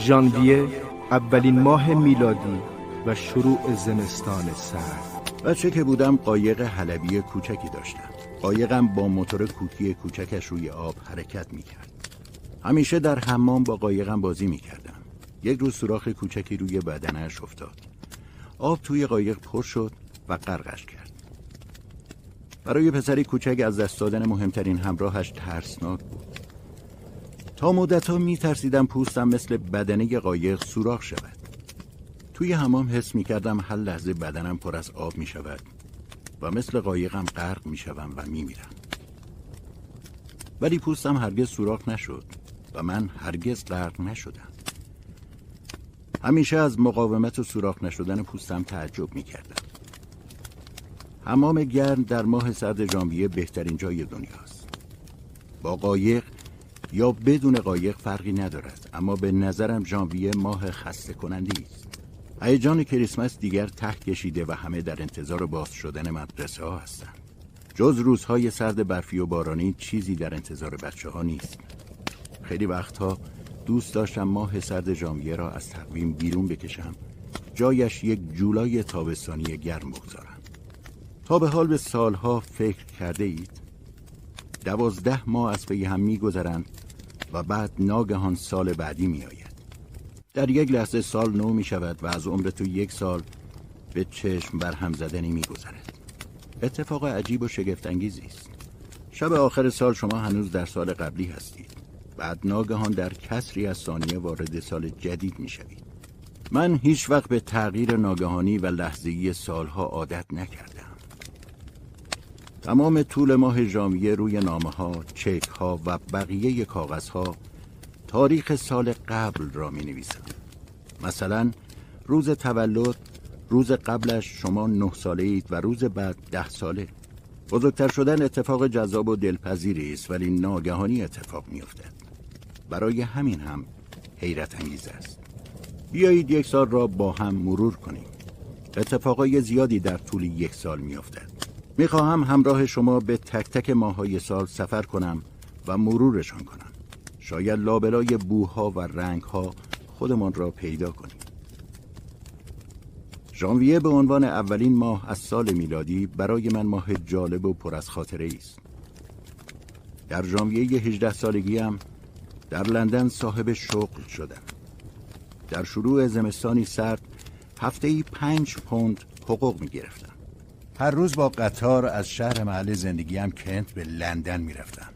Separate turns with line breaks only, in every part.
ژانویه اولین ماه میلادی و شروع زمستان سرد.
بچه که بودم قایق حلبی کوچکی داشتم. قایقم با موتور کوکی کوچکش روی آب حرکت می‌کرد. همیشه در حمام با قایقم بازی می‌کردم. یک روز سوراخ کوچکی روی بدنش افتاد. آب توی قایق پر شد و غرقش کرد. برای پسری کوچک از دست دادن مهمترین همراهش ترسناک بود. تا مدت ها می ترسیدم پوستم مثل بدنه قایق سوراخ شود. توی حمام حس می کردم هر لحظه بدنم پر از آب می شود و مثل قایقم غرق می شوم و می میرم ولی پوستم هرگز سوراخ نشد و من هرگز غرق نشدم. همیشه از مقاومت و سوراخ نشدن پوستم تعجب می کردم حمام گرم در ماه سرد ژانویه بهترین جای دنیاست. با قایق یا بدون قایق فرقی ندارد. اما به نظرم ژانویه ماه خسته کننده است. هیجان کریسمس دیگر ته کشیده و همه در انتظار باز شدن مدرسه ها هستند. جز روزهای سرد برفی و بارانی چیزی در انتظار بچه ها نیست. خیلی وقتها دوست داشتم ماه سرد ژانویه را از تقویم بیرون بکشم. جایش یک جولای تابستانی گرم بگذارم. تا به حال به سالها فکر کرده اید دوازده ماه از پی هم میگذرند و بعد ناگهان سال بعدی میآید. در یک لحظه سال نو می شود و از عمر تو یک سال به چشم بر هم زدنی می گذرد. اتفاق عجیب و شگفتانگیزی است. شب آخر سال شما هنوز در سال قبلی هستید. بعد ناگهان در کسری از ثانیه وارد سال جدید می شوید من هیچ وقت به تغییر ناگهانی و لحظه‌ای سالها عادت نکردم. تمام طول ماه ژانویه روی نامه ها، چک ها و بقیه کاغذ ها تاریخ سال قبل را می نویسم. مثلا روز تولد روز قبلش شما نه ساله اید و روز بعد ده ساله بزرگتر شدن اتفاق جذاب و دلپذیری است ولی ناگهانی اتفاق می افتد. برای همین هم حیرت انگیز است بیایید یک سال را با هم مرور کنیم اتفاقای زیادی در طول یک سال می افتد. می خواهم همراه شما به تک تک ماهای سال سفر کنم و مرورشان کنم. شاید لابلای بوها و رنگها خودمان را پیدا کنیم. ژانویه به عنوان اولین ماه از سال میلادی برای من ماه جالب و پر از خاطره است. در ژانویه 18 سالگیم در لندن صاحب شغل شدم. در شروع زمستانی سرد هفته ای پنج پوند حقوق می گرفتم هر روز با قطار از شهر محل زندگیم کنت به لندن می رفتم.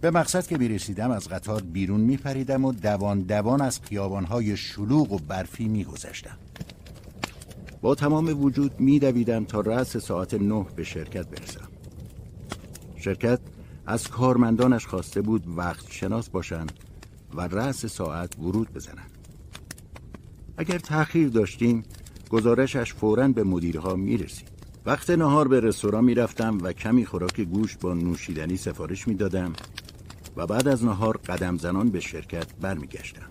به مقصد که بیرسیدم از قطار بیرون می پریدم و دوان دوان از خیابانهای شلوغ و برفی می گذشتم. با تمام وجود می دویدم تا رأس ساعت نه به شرکت برسم. شرکت از کارمندانش خواسته بود وقت شناس باشند و رأس ساعت ورود بزنند. اگر تأخیر داشتیم گزارشش فوراً به مدیرها می رسید. وقت نهار به رستوران می رفتم و کمی خوراک گوشت با نوشیدنی سفارش می دادم و بعد از نهار قدم زنان به شرکت برمیگشتم.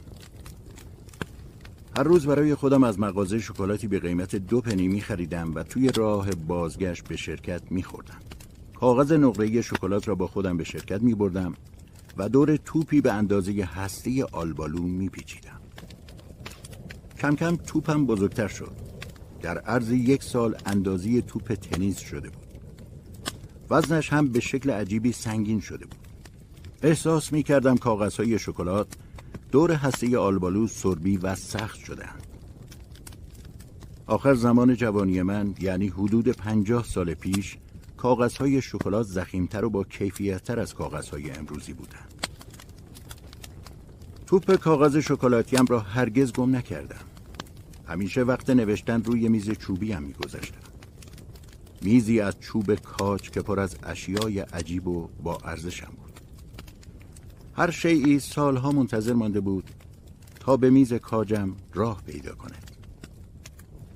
هر روز برای خودم از مغازه شکلاتی به قیمت دو پنی می خریدم و توی راه بازگشت به شرکت می خوردم. کاغذ نقره شکلات را با خودم به شرکت می بردم و دور توپی به اندازه هسته آلبالو می پیچیدم. کم کم توپم بزرگتر شد در عرض یک سال اندازی توپ تنیس شده بود. وزنش هم به شکل عجیبی سنگین شده بود. احساس می کردم کاغذهای شکلات دور هسته آلبالو سربی و سخت شدند آخر زمان جوانی من یعنی حدود پنجاه سال پیش کاغذهای شکلات زخیمتر و با کیفیتتر از کاغذهای امروزی بودند. توپ کاغذ شکلاتیم را هرگز گم نکردم. همیشه وقت نوشتن روی میز چوبی هم میگذاشتم. میزی از چوب کاج که پر از اشیای عجیب و با ارزشم بود. هر شیعی سالها منتظر مانده بود تا به میز کاجم راه پیدا کند.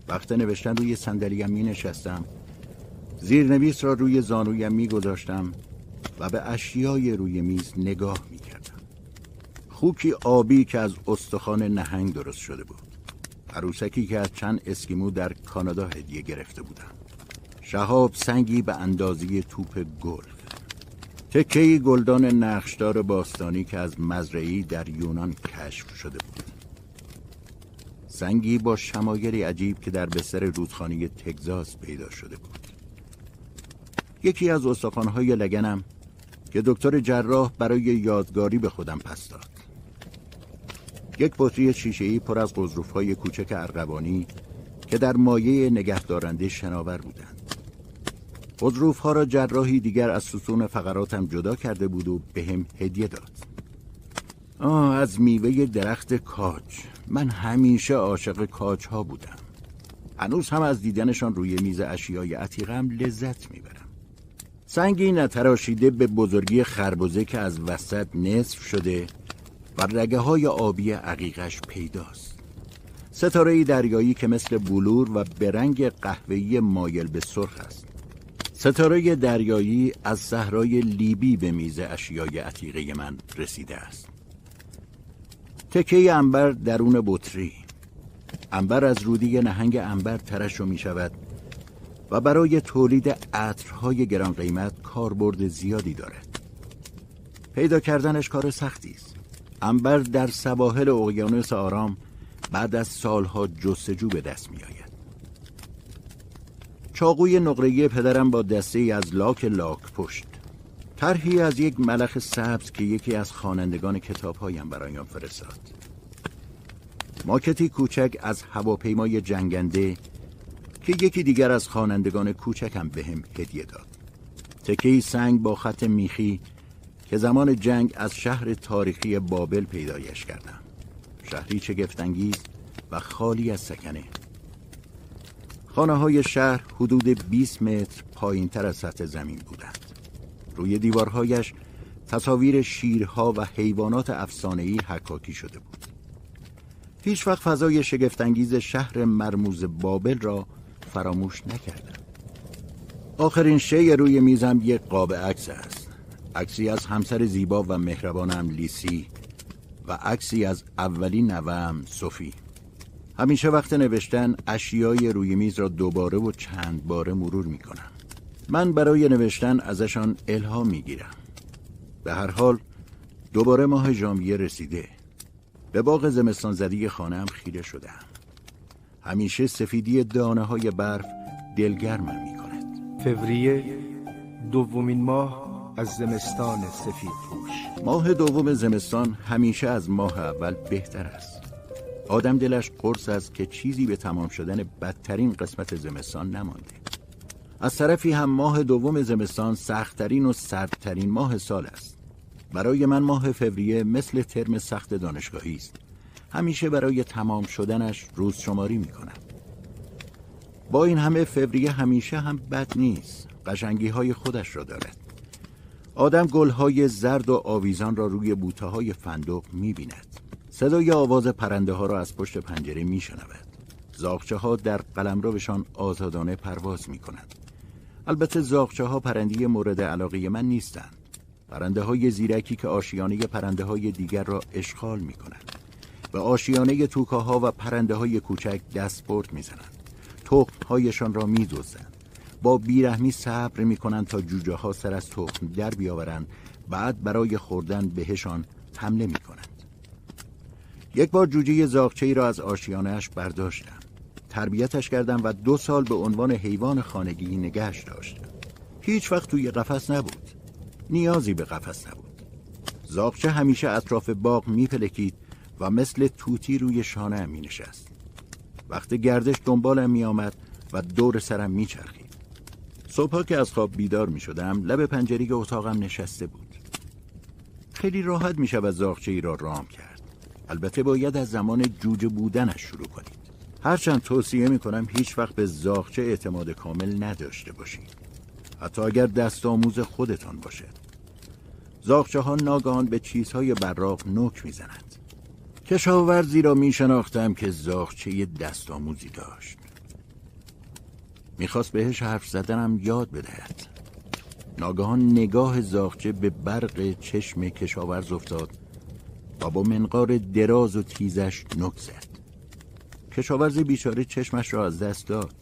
وقت نوشتن روی صندلیم می نشستم زیرنویس را روی زانویم می گذاشتم و به اشیای روی میز نگاه می کردم خوکی آبی که از استخوان نهنگ درست شده بود. عروسکی که از چند اسکیمو در کانادا هدیه گرفته بودم شهاب سنگی به اندازی توپ گلف تکه گلدان نقشدار باستانی که از مزرعی در یونان کشف شده بود. سنگی با شمایلی عجیب که در بستر رودخانه تگزاس پیدا شده بود. یکی از استخوانهای لگنم که دکتر جراح برای یادگاری به خودم پس داد. یک بطری شیشه‌ای پر از های کوچک ارغوانی که در مایه نگهدارنده شناور بودند. ها را جراحی دیگر از ستون فقراتم جدا کرده بود و به هم هدیه داد. آه از میوه درخت کاج. من همیشه عاشق کاج ها بودم. هنوز هم از دیدنشان روی میز اشیای عتیقم لذت می‌برم. سنگی نتراشیده به بزرگی خربزه که از وسط نصف شده و رگه های آبی عقیقش پیداست. ستاره دریایی که مثل بلور و به رنگ قهوه‌ای مایل به سرخ است. ستاره دریایی از صحرای لیبی به میز اشیای عتیقه من رسیده است. تکه انبر درون بطری. انبر از رودی نهنگ انبر ترشو می شود و برای تولید عطرهای گران قیمت کاربرد زیادی دارد. پیدا کردنش کار سختی است. انبر در سواحل اقیانوس آرام بعد از سالها جستجو به دست می آید چاقوی نقره‌ای پدرم با دسته از لاک لاک پشت. طرحی از یک ملخ سبز که یکی از خوانندگان کتابهایم برایم فرستاد. ماکتی کوچک از هواپیمای جنگنده که یکی دیگر از خوانندگان کوچکم به هدیه داد. تکهی سنگ با خط میخی که زمان جنگ از شهر تاریخی بابل پیدایش کردم. شهری چگفتانگیز و خالی از سکنه. خانه های شهر حدود 20 متر پایین تر از سطح زمین بودند. روی دیوارهایش تصاویر شیرها و حیوانات افسانه‌ای حکاکی شده بود. هیچ وقت فضای شگفتانگیز شهر مرموز بابل را فراموش نکردم. آخرین شی روی میزم یک قاب عکس است. عکسی از همسر زیبا و مهربانم لیسی و عکسی از اولین نوام صوفی همیشه وقت نوشتن اشیای روی میز را دوباره و چند باره مرور می کنم من برای نوشتن ازشان الهام می گیرم به هر حال دوباره ماه ژانویه رسیده. به باغ زمستان زدی خانم خیره شدم همیشه سفیدی دانه های برف دلگرمم می کند
فوریه دومین ماه از زمستان سفید پوش.
ماه دوم زمستان همیشه از ماه اول بهتر است. آدم دلش قرص است که چیزی به تمام شدن بدترین قسمت زمستان نمانده. از طرفی هم ماه دوم زمستان سختترین و سردترین ماه سال است. برای من ماه فوریه مثل ترم سخت دانشگاهی است. همیشه برای تمام شدنش روز شماری می کنم. با این همه فوریه همیشه هم بد نیست. قشنگی های خودش را دارد. آدم گل های زرد و آویزان را روی بوته های فندق می بیند صدای آواز پرنده ها را از پشت پنجره می شنود زاغچه ها در قلم بهشان آزادانه پرواز می کنند البته زاغچه ها پرندی مورد علاقه من نیستند. پرنده های زیرکی که آشیانه پرنده های دیگر را اشغال می کنند به آشیانه توکاها و پرنده های کوچک دست برد می‌زنند. تخم هایشان را میدوزند با بیرحمی صبر می‌کنند تا جوجه ها سر از تخم در بیاورند. بعد برای خوردن بهشان حمله می‌کنند. یک بار جوجه زاغچه ای را از آشیانهش برداشتم. تربیتش کردم و دو سال به عنوان حیوان خانگی نگهش داشتم. هیچ وقت توی قفس نبود. نیازی به قفس نبود. زاغچه همیشه اطراف باغ میپلکید و مثل توتی روی شانه می نشست وقت گردش دنبالم می آمد و دور سرم می چرخید صبحا که از خواب بیدار می شدم لب پنجره اتاقم نشسته بود. خیلی راحت می شود زاغچه ای را رام کرد. البته باید از زمان جوجه بودنش شروع کنید. هرچند توصیه می کنم هیچ وقت به زاغچه اعتماد کامل نداشته باشید. حتی اگر دست آموز خودتان باشد. زاغچه ها ناگهان به چیزهای براق نوک می‌زنند. کشاورزی را می شناختم که زاخچه دست آموزی داشت. می‌خواست بهش حرف زدنم یاد بدهد. ناگهان نگاه زاخچه به برق چشم کشاورز افتاد و با منقار دراز و تیزش نک زد. کشاورز بیچاره چشمش را از دست داد.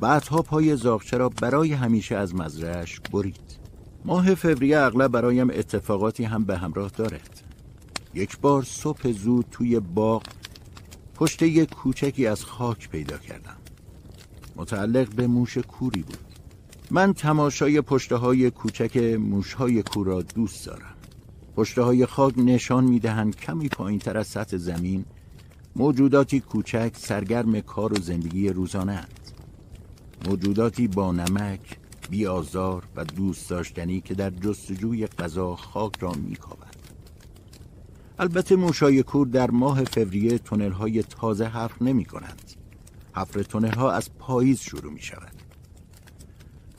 بعدها پای زاخچه را برای همیشه از مزرعش برید. ماه فوریه اغلب برایم اتفاقاتی هم به همراه دارد. یک بار صبح زود توی باغ پشته کوچکی از خاک پیدا کردم. متعلق به موش کوری بود من تماشای پشته های کوچک موش های کور دوست دارم پشته های خاک نشان می دهند کمی پایین تر از سطح زمین موجوداتی کوچک سرگرم کار و زندگی روزانه اند. موجوداتی با نمک، بیازار و دوست داشتنی که در جستجوی غذا خاک را میکاوند. البته موشای کور در ماه فوریه تونل های تازه حفر نمی کنند. حفر تونل ها از پاییز شروع می شود.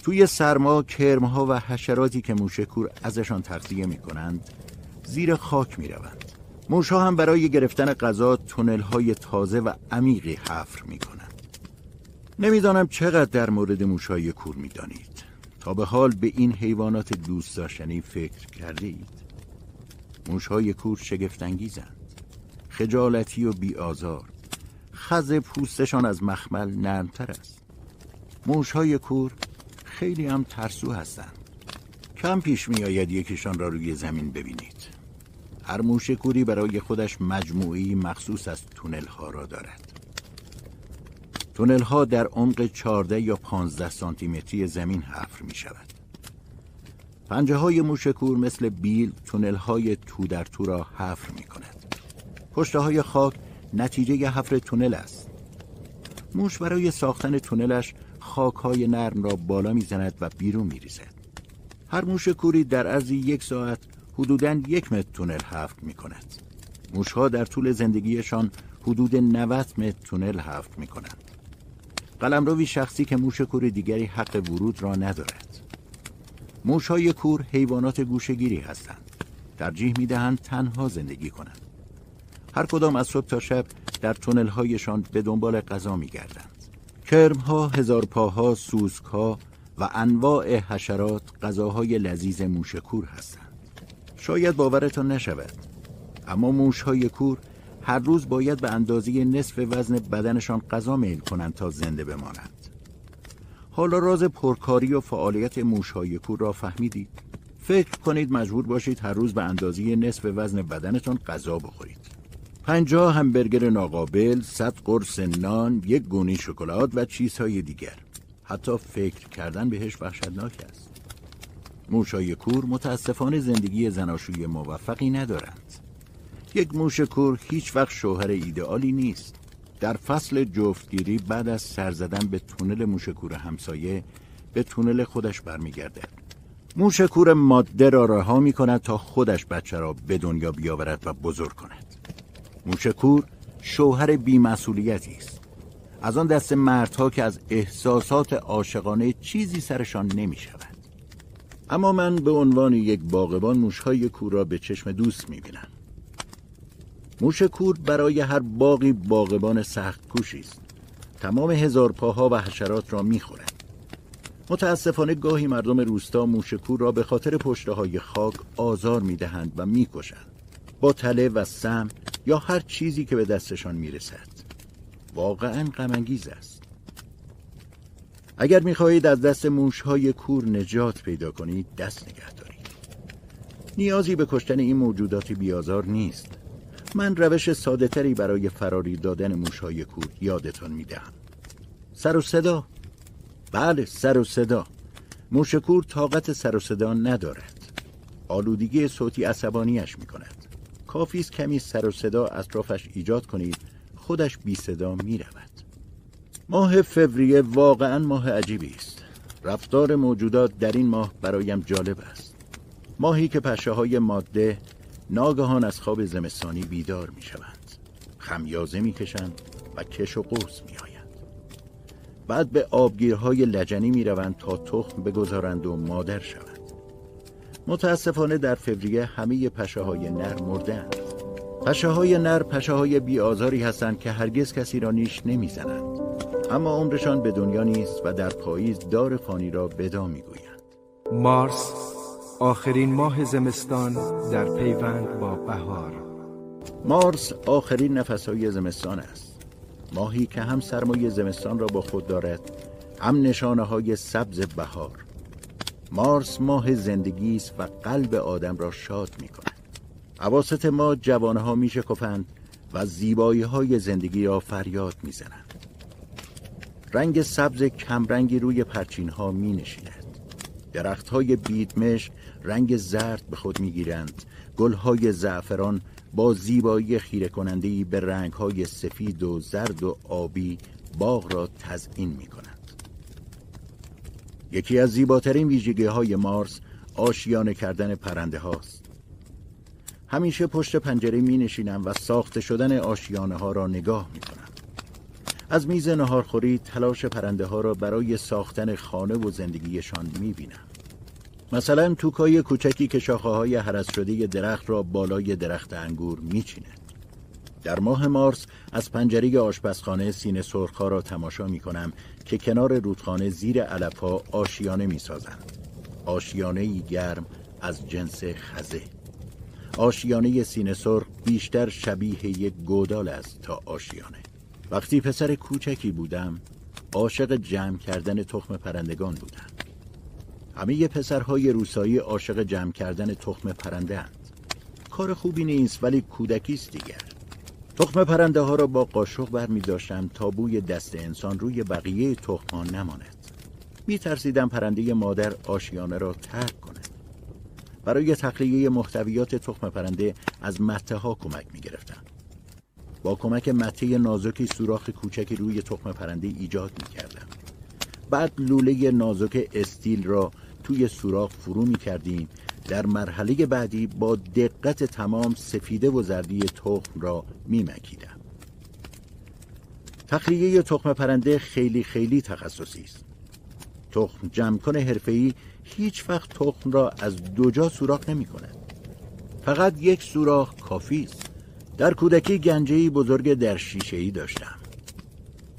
توی سرما کرمها و حشراتی که موشکور ازشان تغذیه می کنند زیر خاک می روند. موشها هم برای گرفتن غذا تونل های تازه و عمیقی حفر می کنند. نمی‌دانم چقدر در مورد موشهای کور می دانید. تا به حال به این حیوانات دوست داشتنی فکر کرده اید. موشهای کور شگفتانگیزند. خجالتی و بیآزار. خز پوستشان از مخمل نرمتر است. موشهای کور خیلی هم ترسو هستند. کم پیش می آید یکیشان را روی زمین ببینید. هر موش کوری برای خودش مجموعی مخصوص از تونل ها را دارد. تونل ها در عمق 14 یا 15 سانتی زمین حفر می شود. پنجه های موش کور مثل بیل تونل های تو در تو را حفر می کند. پشته های خاک نتیجه حفر تونل است. موش برای ساختن تونلش خاک های نرم را بالا می‌زند و بیرون می ریزد. هر موش کوری در عرض یک ساعت حدوداً یک متر تونل حفر می کند. موشها در طول زندگیشان حدود 90 متر تونل حفر می کنند. قلمروی شخصی که موش کور دیگری حق ورود را ندارد. موشهای کور حیوانات گوشگیری هستند. ترجیح می دهند تنها زندگی کنند. هر کدام از صبح تا شب در تونل هایشان به دنبال غذا می گردند. کرم ها، هزار پاها، سوسک ها و انواع حشرات غذاهای لذیذ موشکور هستند. شاید باورتان نشود اما موش های کور هر روز باید به اندازه نصف وزن بدنشان غذا میل کنند تا زنده بمانند حالا راز پرکاری و فعالیت موش های کور را فهمیدید فکر کنید مجبور باشید هر روز به اندازه نصف وزن بدنتان غذا بخورید پنجاه همبرگر ناقابل، صد قرص نان، یک گونی شکلات و چیزهای دیگر. حتی فکر کردن بهش وحشتناک است. موشای کور متاسفانه زندگی زناشوی موفقی ندارند. یک موش کور هیچ وقت شوهر ایدئالی نیست. در فصل جفتگیری بعد از سر زدن به تونل موش کور همسایه به تونل خودش برمیگرده. موش کور ماده را رها می کند تا خودش بچه را به دنیا بیاورد و بزرگ کند. موش کور شوهر بیمسئولیتی است. از آن دست مردها که از احساسات عاشقانه چیزی سرشان نمی شود اما من به عنوان یک باغبان موشهای کور را به چشم دوست می‌بینم. موش کور برای هر باقی باغبان سخت کوشی است. تمام هزار پاها و حشرات را می‌خورد. متاسفانه گاهی مردم روستا موش کور را به خاطر پشته های خاک آزار می‌دهند و می‌کشند. با تله و سم یا هر چیزی که به دستشان می‌رسد. واقعا غمانگیز است. اگر می‌خواهید از دست موشهای کور نجات پیدا کنید دست نگه دارید. نیازی به کشتن این موجودات بیازار نیست. من روش ساده تری برای فراری دادن موشهای کور یادتان می‌دهم. سر و صدا؟ بله سر و صدا. موش کور طاقت سر و صدا ندارد. آلودگی صوتی عصبانیش می‌کند. کافی است کمی سر و صدا اطرافش ایجاد کنید. خودش بی صدا می ماه فوریه واقعا ماه عجیبی است. رفتار موجودات در این ماه برایم جالب است. ماهی که پشه های ماده ناگهان از خواب زمستانی بیدار می شوند. خمیازه می کشند و کش و قوس می آیند. بعد به آبگیرهای لجنی می روند تا تخم بگذارند و مادر شوند. متاسفانه در فوریه همه پشه های نر مردند پشه های نر پشه های بی آزاری هستند که هرگز کسی را نیش نمی‌زنند. اما عمرشان به دنیا نیست و در پاییز دار فانی را بدا می‌گویند.
مارس آخرین ماه زمستان در پیوند با بهار.
مارس آخرین نفسهای زمستان است. ماهی که هم سرمایه زمستان را با خود دارد هم نشانه های سبز بهار. مارس ماه زندگی است و قلب آدم را شاد می کند عواست ما جوانه ها می شکفند و زیبایی های زندگی را فریاد می‌زنند. رنگ سبز کمرنگی روی پرچین ها می نشیند درخت های بیدمش رنگ زرد به خود می گیرند گل های زعفران با زیبایی خیره کننده به رنگ های سفید و زرد و آبی باغ را تزئین می کنند یکی از زیباترین ویژگی های مارس آشیانه کردن پرنده هاست. همیشه پشت پنجره می نشینم و ساخته شدن آشیانه ها را نگاه می کنم از میز نهارخوری تلاش پرنده ها را برای ساختن خانه و زندگیشان می بینم مثلا توکای کوچکی که شاخه های حرس شده درخت را بالای درخت انگور میچینه. در ماه مارس از پنجره آشپزخانه سینه سرخها را تماشا می کنم که کنار رودخانه زیر علفها آشیانه می سازند. آشیانه گرم از جنس خزه. آشیانه سینه سرخ بیشتر شبیه یک گودال است تا آشیانه. وقتی پسر کوچکی بودم عاشق جمع کردن تخم پرندگان بودم. همه پسرهای روسایی عاشق جمع کردن تخم پرنده اند. کار خوبی نیست ولی کودکی است دیگر تخم پرنده ها را با قاشق بر می داشتم تا بوی دست انسان روی بقیه تخم نماند. می ترسیدم پرنده مادر آشیانه را ترک کند. برای تخلیه محتویات تخم پرنده از مته ها کمک می گرفتم با کمک مته نازکی سوراخ کوچکی روی تخم پرنده ایجاد می کردم بعد لوله نازک استیل را توی سوراخ فرو می کردیم در مرحله بعدی با دقت تمام سفیده و زردی تخم را می مکیدم. تخلیه تخم پرنده خیلی خیلی تخصصی است. تخم جمع حرفه‌ای هیچ وقت تخم را از دو جا سوراخ نمی کند. فقط یک سوراخ کافی است. در کودکی گنجهی بزرگ در شیشه‌ای داشتم.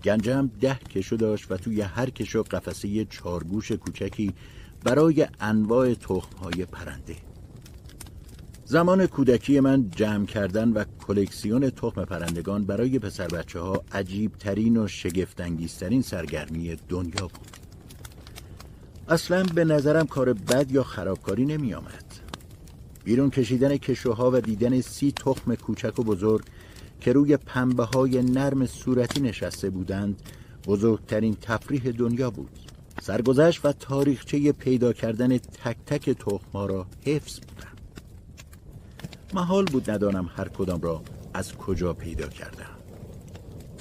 گنجم ده کشو داشت و توی هر کشو قفسه چارگوش کوچکی برای انواع تخمهای پرنده. زمان کودکی من جمع کردن و کلکسیون تخم پرندگان برای پسر بچه ها عجیب ترین و شگفتانگیزترین سرگرمی دنیا بود. اصلا به نظرم کار بد یا خرابکاری نمی آمد بیرون کشیدن کشوها و دیدن سی تخم کوچک و بزرگ که روی پنبه های نرم صورتی نشسته بودند بزرگترین تفریح دنیا بود. سرگذشت و تاریخچه پیدا کردن تک تک تخما را حفظ بودم. محال بود ندانم هر کدام را از کجا پیدا کردم.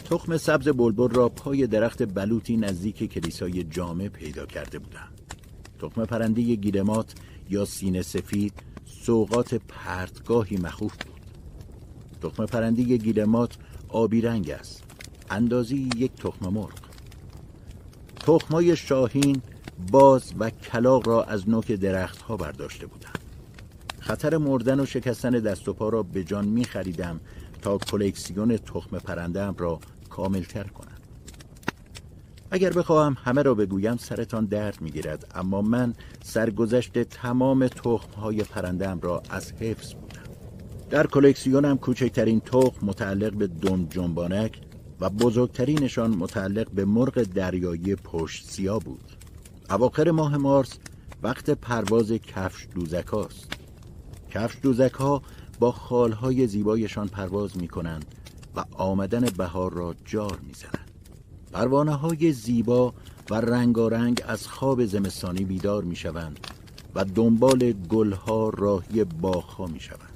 تخم سبز بلبل را پای درخت بلوطی نزدیک کلیسای جامع پیدا کرده بودم. تخم پرنده گیرمات یا سینه سفید سوقات پرتگاهی مخوف بود. تخم پرنده گیلمات آبی رنگ است. اندازی یک تخم مرغ. تخمای شاهین باز و کلاق را از نوک درخت ها برداشته بودم خطر مردن و شکستن دست و پا را به جان می خریدم تا کلکسیون تخم پرندم را کاملتر کنم. اگر بخواهم همه را بگویم سرتان درد می‌گیرد اما من سرگذشت تمام تخم های پرندم را از حفظ بودم. در کلکسیونم کوچکترین تخم متعلق به دم جنبانک و بزرگترینشان متعلق به مرغ دریایی پشت سیا بود. اواخر ماه مارس وقت پرواز کفش دوزک هاست. کفش دوزک ها با خالهای زیبایشان پرواز می کنند و آمدن بهار را جار می زنند پروانه های زیبا و رنگارنگ از خواب زمستانی بیدار می شوند و دنبال گلها راهی باغها می شوند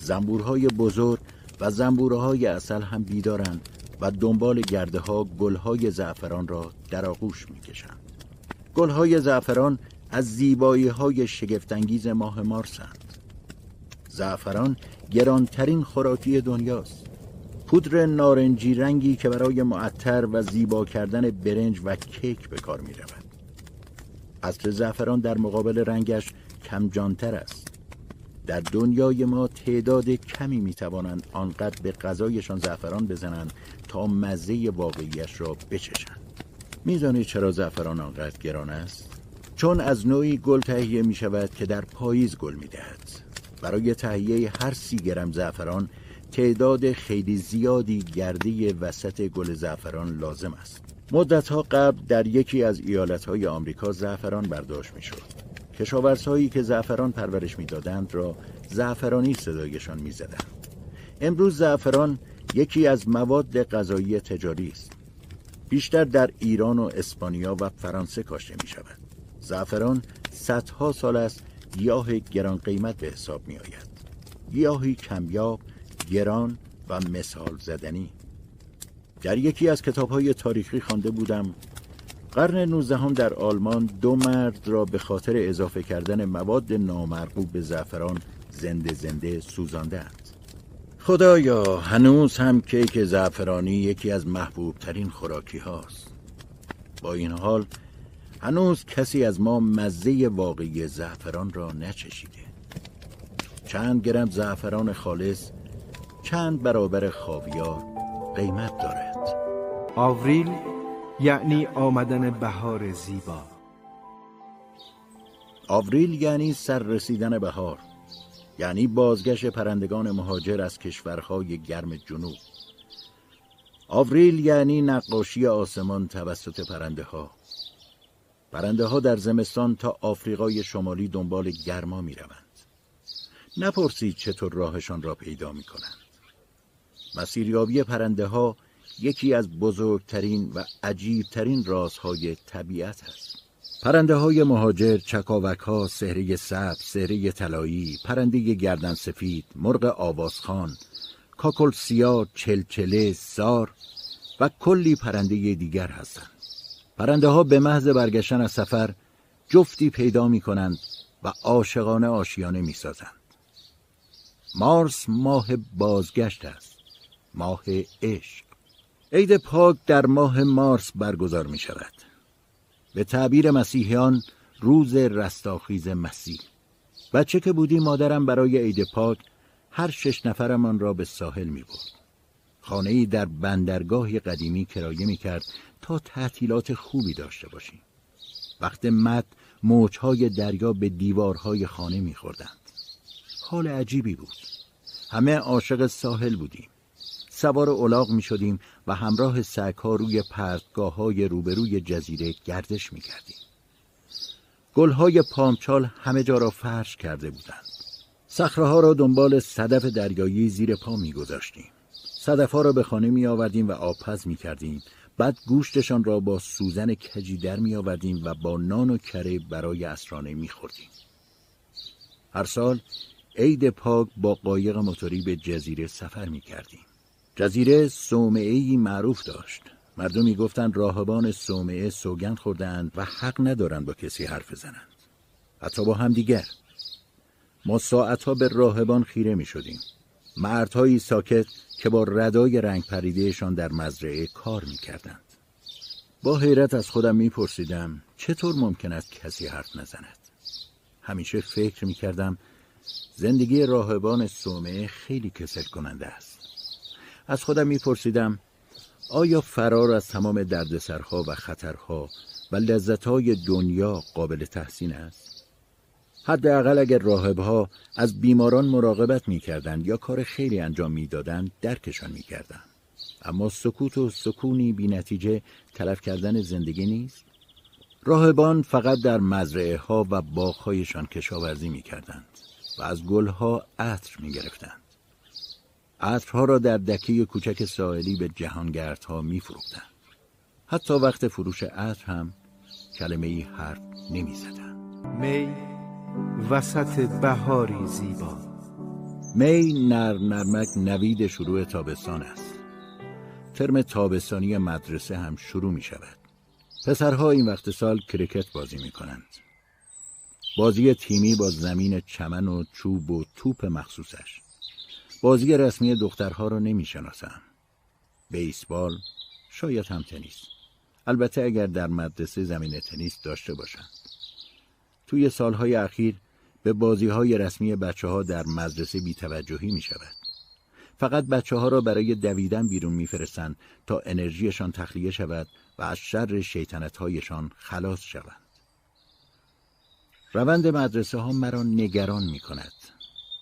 زنبورهای بزرگ و زنبوره های اصل هم بیدارند و دنبال گرده ها گل های زعفران را در آغوش می کشند. گل های زعفران از زیبایی های شگفتانگیز ماه مارسند. زعفران گرانترین خوراکی دنیاست. پودر نارنجی رنگی که برای معطر و زیبا کردن برنج و کیک به کار می رود. اصل زعفران در مقابل رنگش کمجانتر است. در دنیای ما تعداد کمی می‌توانند آنقدر به غذایشان زعفران بزنند تا مزه واقعیش را بچشند. می‌دانید چرا زعفران آنقدر گران است؟ چون از نوعی گل تهیه می شود که در پاییز گل می دهد. برای تهیه هر سی گرم زعفران تعداد خیلی زیادی گرده وسط گل زعفران لازم است. مدتها قبل در یکی از ایالتهای آمریکا زعفران برداشت می شد کشاورزهایی که زعفران پرورش می‌دادند را زعفرانی صدایشان می‌زدند. امروز زعفران یکی از مواد غذایی تجاری است. بیشتر در ایران و اسپانیا و فرانسه کاشته می شود زعفران صدها سال است گیاه گران قیمت به حساب می آید گیاهی کمیاب گران و مثال زدنی. در یکی از کتاب های تاریخی خوانده بودم قرن 19 در آلمان دو مرد را به خاطر اضافه کردن مواد نامرغوب به زعفران زنده زنده سوزاندند. خدایا هنوز هم کیک زعفرانی یکی از محبوب ترین خوراکی هاست با این حال هنوز کسی از ما مزه واقعی زعفران را نچشیده. چند گرم زعفران خالص چند برابر خاویار قیمت دارد.
آوریل یعنی آمدن بهار زیبا.
آوریل یعنی سر رسیدن بهار. یعنی بازگشت پرندگان مهاجر از کشورهای گرم جنوب. آوریل یعنی نقاشی آسمان توسط پرنده ها پرنده ها در زمستان تا آفریقای شمالی دنبال گرما می روند نپرسید چطور راهشان را پیدا می کنند مسیریابی پرنده ها یکی از بزرگترین و عجیبترین رازهای طبیعت است پرنده های مهاجر، چکاوک ها، سهره سب، سهره طلایی، پرنده گردن سفید، مرغ آوازخان، کاکل سیاه، چلچله، سار و کلی پرنده دیگر هستند. پرنده ها به محض برگشتن از سفر جفتی پیدا می کنند و عاشقانه آشیانه می سازند. مارس ماه بازگشت است. ماه عشق. عید پاک در ماه مارس برگزار می شود. به تعبیر مسیحیان روز رستاخیز مسیح. بچه که بودی مادرم برای عید پاک هر شش نفرمان را به ساحل می برد خانه ای در بندرگاهی قدیمی کرایه می کرد تا تعطیلات خوبی داشته باشیم. وقت مد موجهای دریا به دیوارهای خانه می خوردند. حال عجیبی بود. همه عاشق ساحل بودیم. سوار اولاغ می شدیم و همراه سگ ها روی پرتگاه های روبروی جزیره گردش می کردیم. گل های پامچال همه جا را فرش کرده بودند. سخره ها را دنبال صدف دریایی زیر پا می گذاشتیم. صدف ها را به خانه می آوردیم و آبپز می کردیم. بعد گوشتشان را با سوزن کجی در می آوردیم و با نان و کره برای اسرانه می خوردیم. هر سال عید پاک با قایق موتوری به جزیره سفر می کردیم. جزیره صومعه معروف داشت. مردمی گفتند راهبان صومعه سوگند خوردند و حق ندارند با کسی حرف بزنند. حتی با هم دیگر. ما ساعتها به راهبان خیره می شدیم مردهایی ساکت که با ردای رنگ پریدهشان در مزرعه کار می کردند. با حیرت از خودم می پرسیدم چطور ممکن است کسی حرف نزند؟ همیشه فکر می کردم زندگی راهبان صومعه خیلی کسل کننده است. از خودم میپرسیدم آیا فرار از تمام دردسرها و خطرها و لذتهای دنیا قابل تحسین است؟ حداقل اگر راهبها از بیماران مراقبت می‌کردند یا کار خیلی انجام می‌دادند درکشان می‌کردند اما سکوت و سکونی بی نتیجه تلف کردن زندگی نیست. راهبان فقط در مزرعه ها و باغهایشان کشاورزی می‌کردند و از گلها عطر می‌گرفتند. عطرها را در دکه کوچک ساحلی به جهانگردها میفروختند. حتی وقت فروش عطر هم کلمه ای حرف نمی زدن.
می وسط بهاری زیبا.
می نر نرمک نوید شروع تابستان است. ترم تابستانی مدرسه هم شروع می شود پسرها این وقت سال کرکت بازی می کنند بازی تیمی با زمین چمن و چوب و توپ مخصوصش. بازی رسمی دخترها را نمی شناسم. بیسبال شاید هم تنیس. البته اگر در مدرسه زمین تنیس داشته باشند توی سالهای اخیر به بازی های رسمی بچه ها در مدرسه بیتوجهی می شود فقط بچه ها را برای دویدن بیرون میفرستند تا انرژیشان تخلیه شود و از شر شیطنت هایشان خلاص شوند. روند مدرسه ها مرا نگران می کند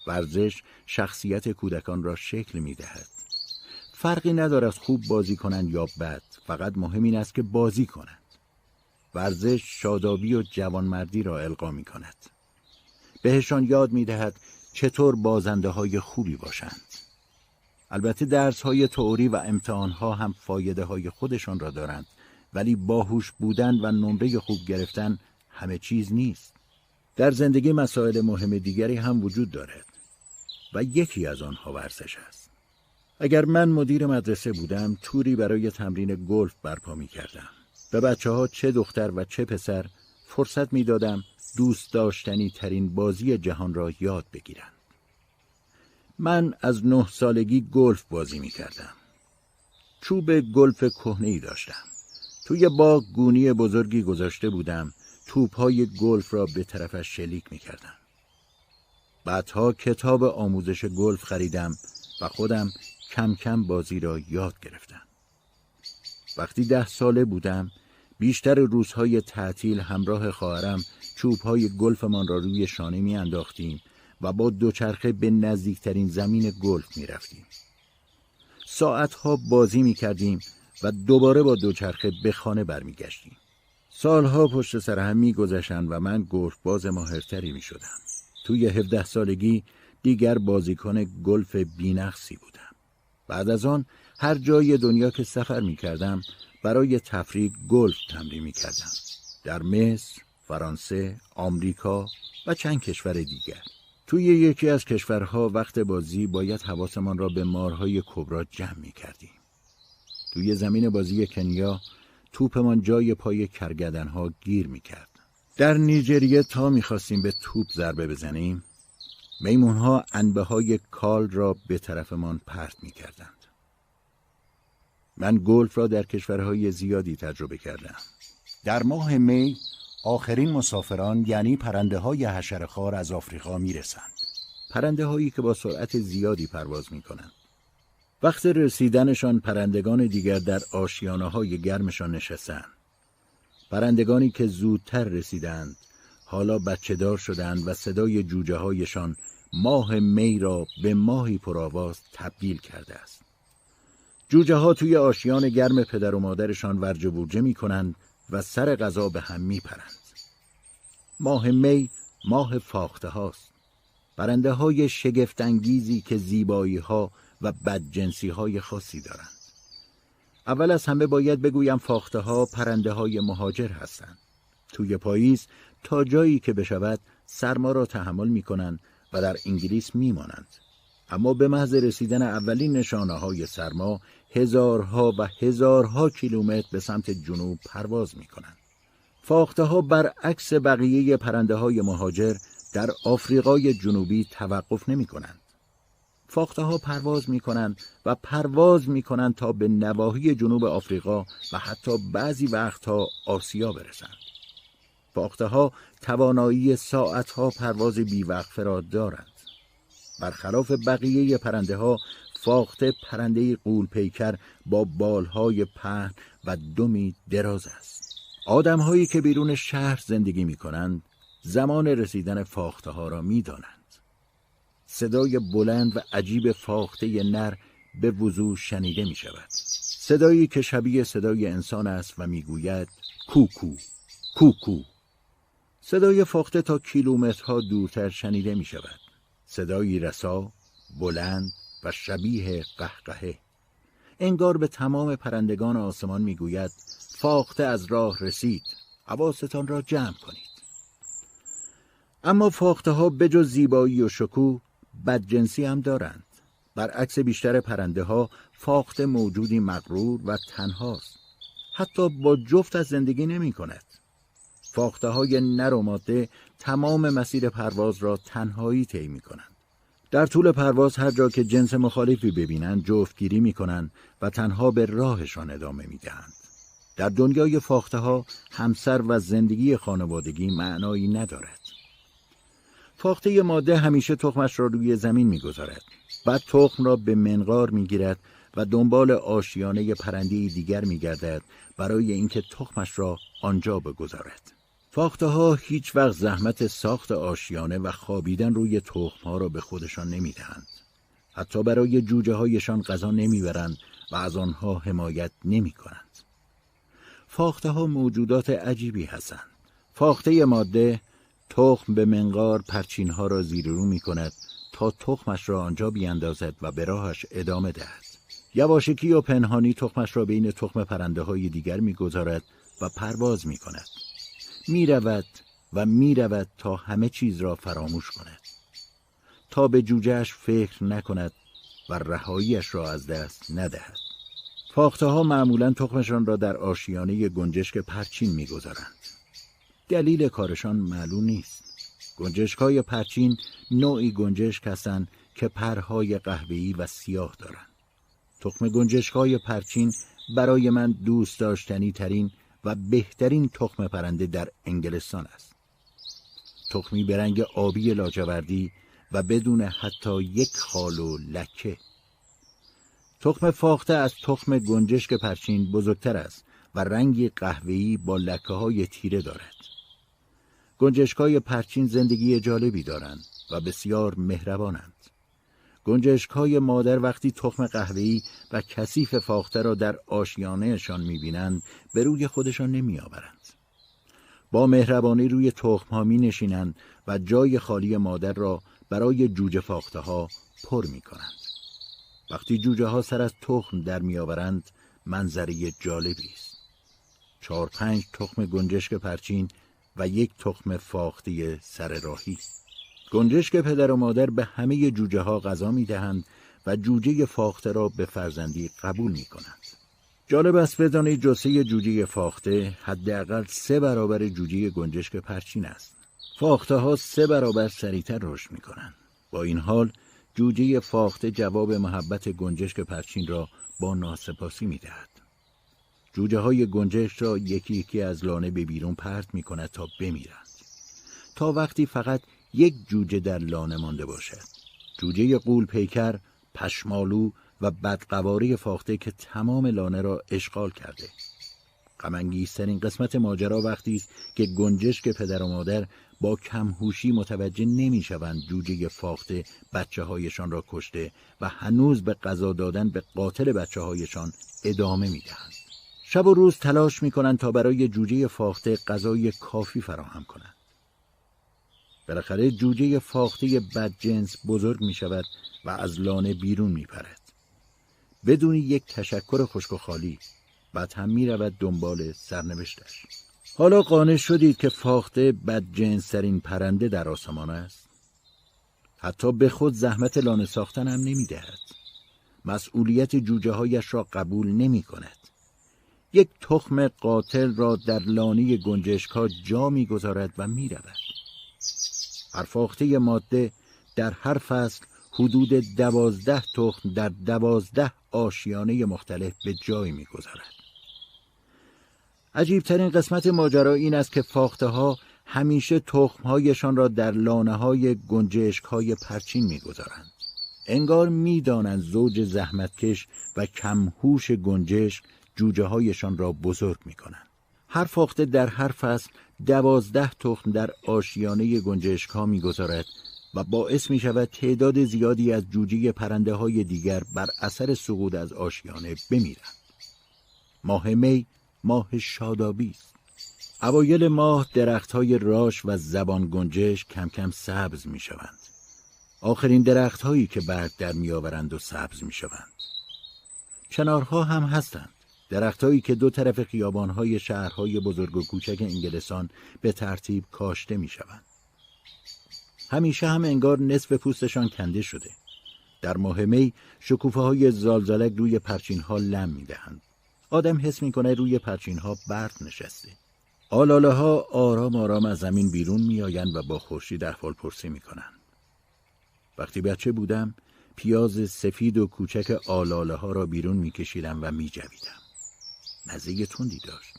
ورزش شخصیت کودکان را شکل می دهد. فرقی ندارد خوب بازی کنند یا بد فقط مهم این است که بازی کنند ورزش شادابی و جوانمردی را القا می کند بهشان یاد می دهد چطور بازنده های خوبی باشند. البته درس های تئوری و امتحان ها هم فایده های خودشان را دارند ولی باهوش بودن و نمره خوب گرفتن همه چیز نیست. در زندگی مسائل مهم دیگری هم وجود دارد. و یکی از آنها ورزش است. اگر من مدیر مدرسه بودم توری برای تمرین گلف برپا می کردم به بچه ها چه دختر و چه پسر فرصت می دادم دوست داشتنی ترین بازی جهان را یاد بگیرند. من از نه سالگی گلف بازی می کردم. چوب گلف کهنه داشتم. توی باغ گونی بزرگی گذاشته بودم. توپ های گلف را به طرفش شلیک می کردم. بعدها کتاب آموزش گلف خریدم و خودم کم کم بازی را یاد گرفتم وقتی ده ساله بودم بیشتر روزهای تعطیل همراه خواهرم چوبهای گلفمان را روی شانه می انداختیم و با دوچرخه به نزدیکترین زمین گلف می رفتیم. ساعتها بازی می کردیم و دوباره با دوچرخه به خانه برمیگشتیم. سالها پشت سر هم می و من گلف باز ماهرتری می شدم. توی 17 سالگی دیگر بازیکن گلف بینقصی بودم. بعد از آن هر جای دنیا که سفر می کردم برای تفریح گلف تمرین می کردم. در مصر، فرانسه، آمریکا و چند کشور دیگر. توی یکی از کشورها وقت بازی باید حواسمان را به مارهای کبرا جمع می کردیم. توی زمین بازی کنیا توپمان جای پای کرگدنها گیر می کرد. در نیجریه تا می‌خواستیم به توپ ضربه بزنیم میمونها انبه های کال را به طرفمان پرت می کردند. من گلف را در کشورهای زیادی تجربه کردم. در ماه می آخرین مسافران یعنی پرنده های حشرخار از آفریقا می رسند. پرنده هایی که با سرعت زیادی پرواز می کنند. وقت رسیدنشان پرندگان دیگر در آشیانه های گرمشان نشستند. پرندگانی که زودتر رسیدند حالا بچه دار شدند و صدای جوجه هایشان ماه می را به ماهی پرآواز تبدیل کرده است. جوجه ها توی آشیان گرم پدر و مادرشان ورج بورجه می کنند و سر غذا به هم می پرند. ماه می ماه فاخته هاست. برنده های شگفتانگیزی که زیبایی ها و بدجنسی های خاصی دارند. اول از همه باید بگویم فاخته ها پرنده های مهاجر هستند. توی پاییز تا جایی که بشود سرما را تحمل می کنند و در انگلیس می مانند. اما به محض رسیدن اولین نشانه های سرما هزارها و هزارها کیلومتر به سمت جنوب پرواز می کنند. فاخته ها برعکس بقیه پرنده های مهاجر در آفریقای جنوبی توقف نمی کنند. فاخته ها پرواز می کنند و پرواز می کنند تا به نواحی جنوب آفریقا و حتی بعضی وقتها آسیا برسند. فاخته ها توانایی ساعت ها پرواز بیوقفه را دارند. برخلاف بقیه پرنده ها فاخته پرنده قول پیکر با بالهای پهن و دمی دراز است. آدم هایی که بیرون شهر زندگی می کنند زمان رسیدن فاخته ها را می دانند. صدای بلند و عجیب فاخته نر به وضوح شنیده می شود. صدایی که شبیه صدای انسان است و می‌گوید کوکو کوکو صدای فاخته تا کیلومترها دورتر شنیده می شود. صدایی رسا، بلند و شبیه قهقهه. انگار به تمام پرندگان آسمان می‌گوید فاخته از راه رسید حواستان را جمع کنید اما فاخته ها بجز زیبایی و شکوه بدجنسی هم دارند برعکس بیشتر پرنده ها فاخته موجودی مغرور و تنهاست حتی با جفت از زندگی نمی کند فاخته های نر و ماده تمام مسیر پرواز را تنهایی طی می کنند در طول پرواز هر جا که جنس مخالفی ببینند جفتگیری می کنند و تنها به راهشان ادامه می دهند. در دنیای فاخته ها همسر و زندگی خانوادگی معنایی ندارد. فاخته ماده همیشه تخمش را روی زمین می‌گذارد بعد تخم را به منقار می‌گیرد و دنبال آشیانه پرنده دیگر میگردد برای اینکه تخمش را آنجا بگذارد فاخته ها هیچ وقت زحمت ساخت آشیانه و خوابیدن روی تخم ها را به خودشان نمی‌دهند حتی برای جوجه هایشان غذا نمی‌برند و از آنها حمایت نمی کنند. فاخته ها موجودات عجیبی هستند. فاخته ماده تخم به منقار پرچین ها را زیر رو می کند تا تخمش را آنجا بیاندازد و به راهش ادامه دهد. یواشکی و پنهانی تخمش را بین تخم پرنده های دیگر می‌گذارد و پرواز می کند می رود و می رود تا همه چیز را فراموش کند. تا به جوجهش فکر نکند و رهاییش را از دست ندهد. فاخته ها معمولا تخمشان را در آشیانه گنجشک پرچین می‌گذارند. دلیل کارشان معلوم نیست. گنجشک های پرچین نوعی گنجشک هستند که پرهای قهوه‌ای و سیاه دارند. تخم گنجشک های پرچین برای من دوست داشتنی ترین و بهترین تخم پرنده در انگلستان است. تخمی به رنگ آبی لاجوردی و بدون حتی یک خال و لکه. تخم فاخته از تخم گنجشک پرچین بزرگتر است و رنگی قهوه‌ای با لکه های تیره دارد. گنجشکای پرچین زندگی جالبی دارند و بسیار مهربانند گنجشک های مادر وقتی تخم قهوه‌ای و کثیف فاخته را در آشیانهشان می‌بینند به روی خودشان نمیآورند با مهربانی روی تخم ها می نشینند و جای خالی مادر را برای جوجه فاخته ها پر می کنند. وقتی جوجه ها سر از تخم در می آورند منظره جالبی است. چهار پنج تخم گنجشک پرچین و یک تخم فاخته سر راهی. گنجشک پدر و مادر به همه جوجه ها غذا می دهند و جوجه فاخته را به فرزندی قبول می کنند. جالب است بدانید جسه جوجه فاخته حداقل سه برابر جوجه گنجشک پرچین است. فاخته ها سه برابر سریعتر رشد می کنند. با این حال جوجه فاخته جواب محبت گنجشک پرچین را با ناسپاسی می دهد. جوجه های گنجشک را یکی یکی از لانه به بیرون پرت می کند تا بمیرند. تا وقتی فقط یک جوجه در لانه مانده باشد. جوجه قول پیکر، پشمالو و بدقواری فاخته که تمام لانه را اشغال کرده. غمانگیزترین قسمت ماجرا وقتی است که گنجشک پدر و مادر با کمهوشی متوجه نمی‌شوند جوجه فاخته بچه هایشان را کشته و هنوز به غذا دادن به قاتل بچه هایشان ادامه می‌دهند. شب و روز تلاش می کنند تا برای جوجه فاخته غذای کافی فراهم کنند. بالاخره جوجه فاخته بدجنس بزرگ می شود و از لانه بیرون می پرد. بدون یک تشکر خشک و خالی بعد هم می رود دنبال سرنوشتش حالا قانع شدید که فاخته بدجنسترین پرنده در آسمان است حتی به خود زحمت لانه ساختن هم نمی دهد مسئولیت جوجه هایش را قبول نمی کند یک تخم قاتل را در لانه گنجشک ها جا می گذارد و می رود هر فاخته ماده در هر فصل حدود دوازده تخم در دوازده آشیانه مختلف به جای می‌گذارد. عجیبترین قسمت ماجرا این است که فاخته ها همیشه تخمهایشان را در لانه های گنجشک های پرچین می‌گذارند. انگار می‌دانند زوج زحمتکش و کمهوش گنجشک جوجه هایشان را بزرگ می کنند. هر فاخته در هر فصل دوازده تخم در آشیانه گنجشک ها می‌گذارد و باعث می شود تعداد زیادی از جوجه پرنده های دیگر بر اثر سقوط از آشیانه بمیرند. ماه می ماه شادابی است. اوایل ماه درخت های راش و زبان گنجش کم کم سبز می شوند. آخرین درخت هایی که برگ در می آورند و سبز می شوند. چنارها هم هستند. درختهایی که دو طرف خیابانهای شهرهای بزرگ و کوچک انگلستان به ترتیب کاشته می شوند. همیشه هم انگار نصف پوستشان کنده شده. در ماه می شکوفه های زالزالک روی پرچین ها لم می دهند. آدم حس می‌کنه روی پرچین ها برف نشسته. آلاله ها آرام آرام از زمین بیرون میآیند و با خورشید احوال پرسی می‌کنند. وقتی بچه بودم پیاز سفید و کوچک آلاله ها را بیرون میکشیدم و میجویدم. مزه تندی داشت.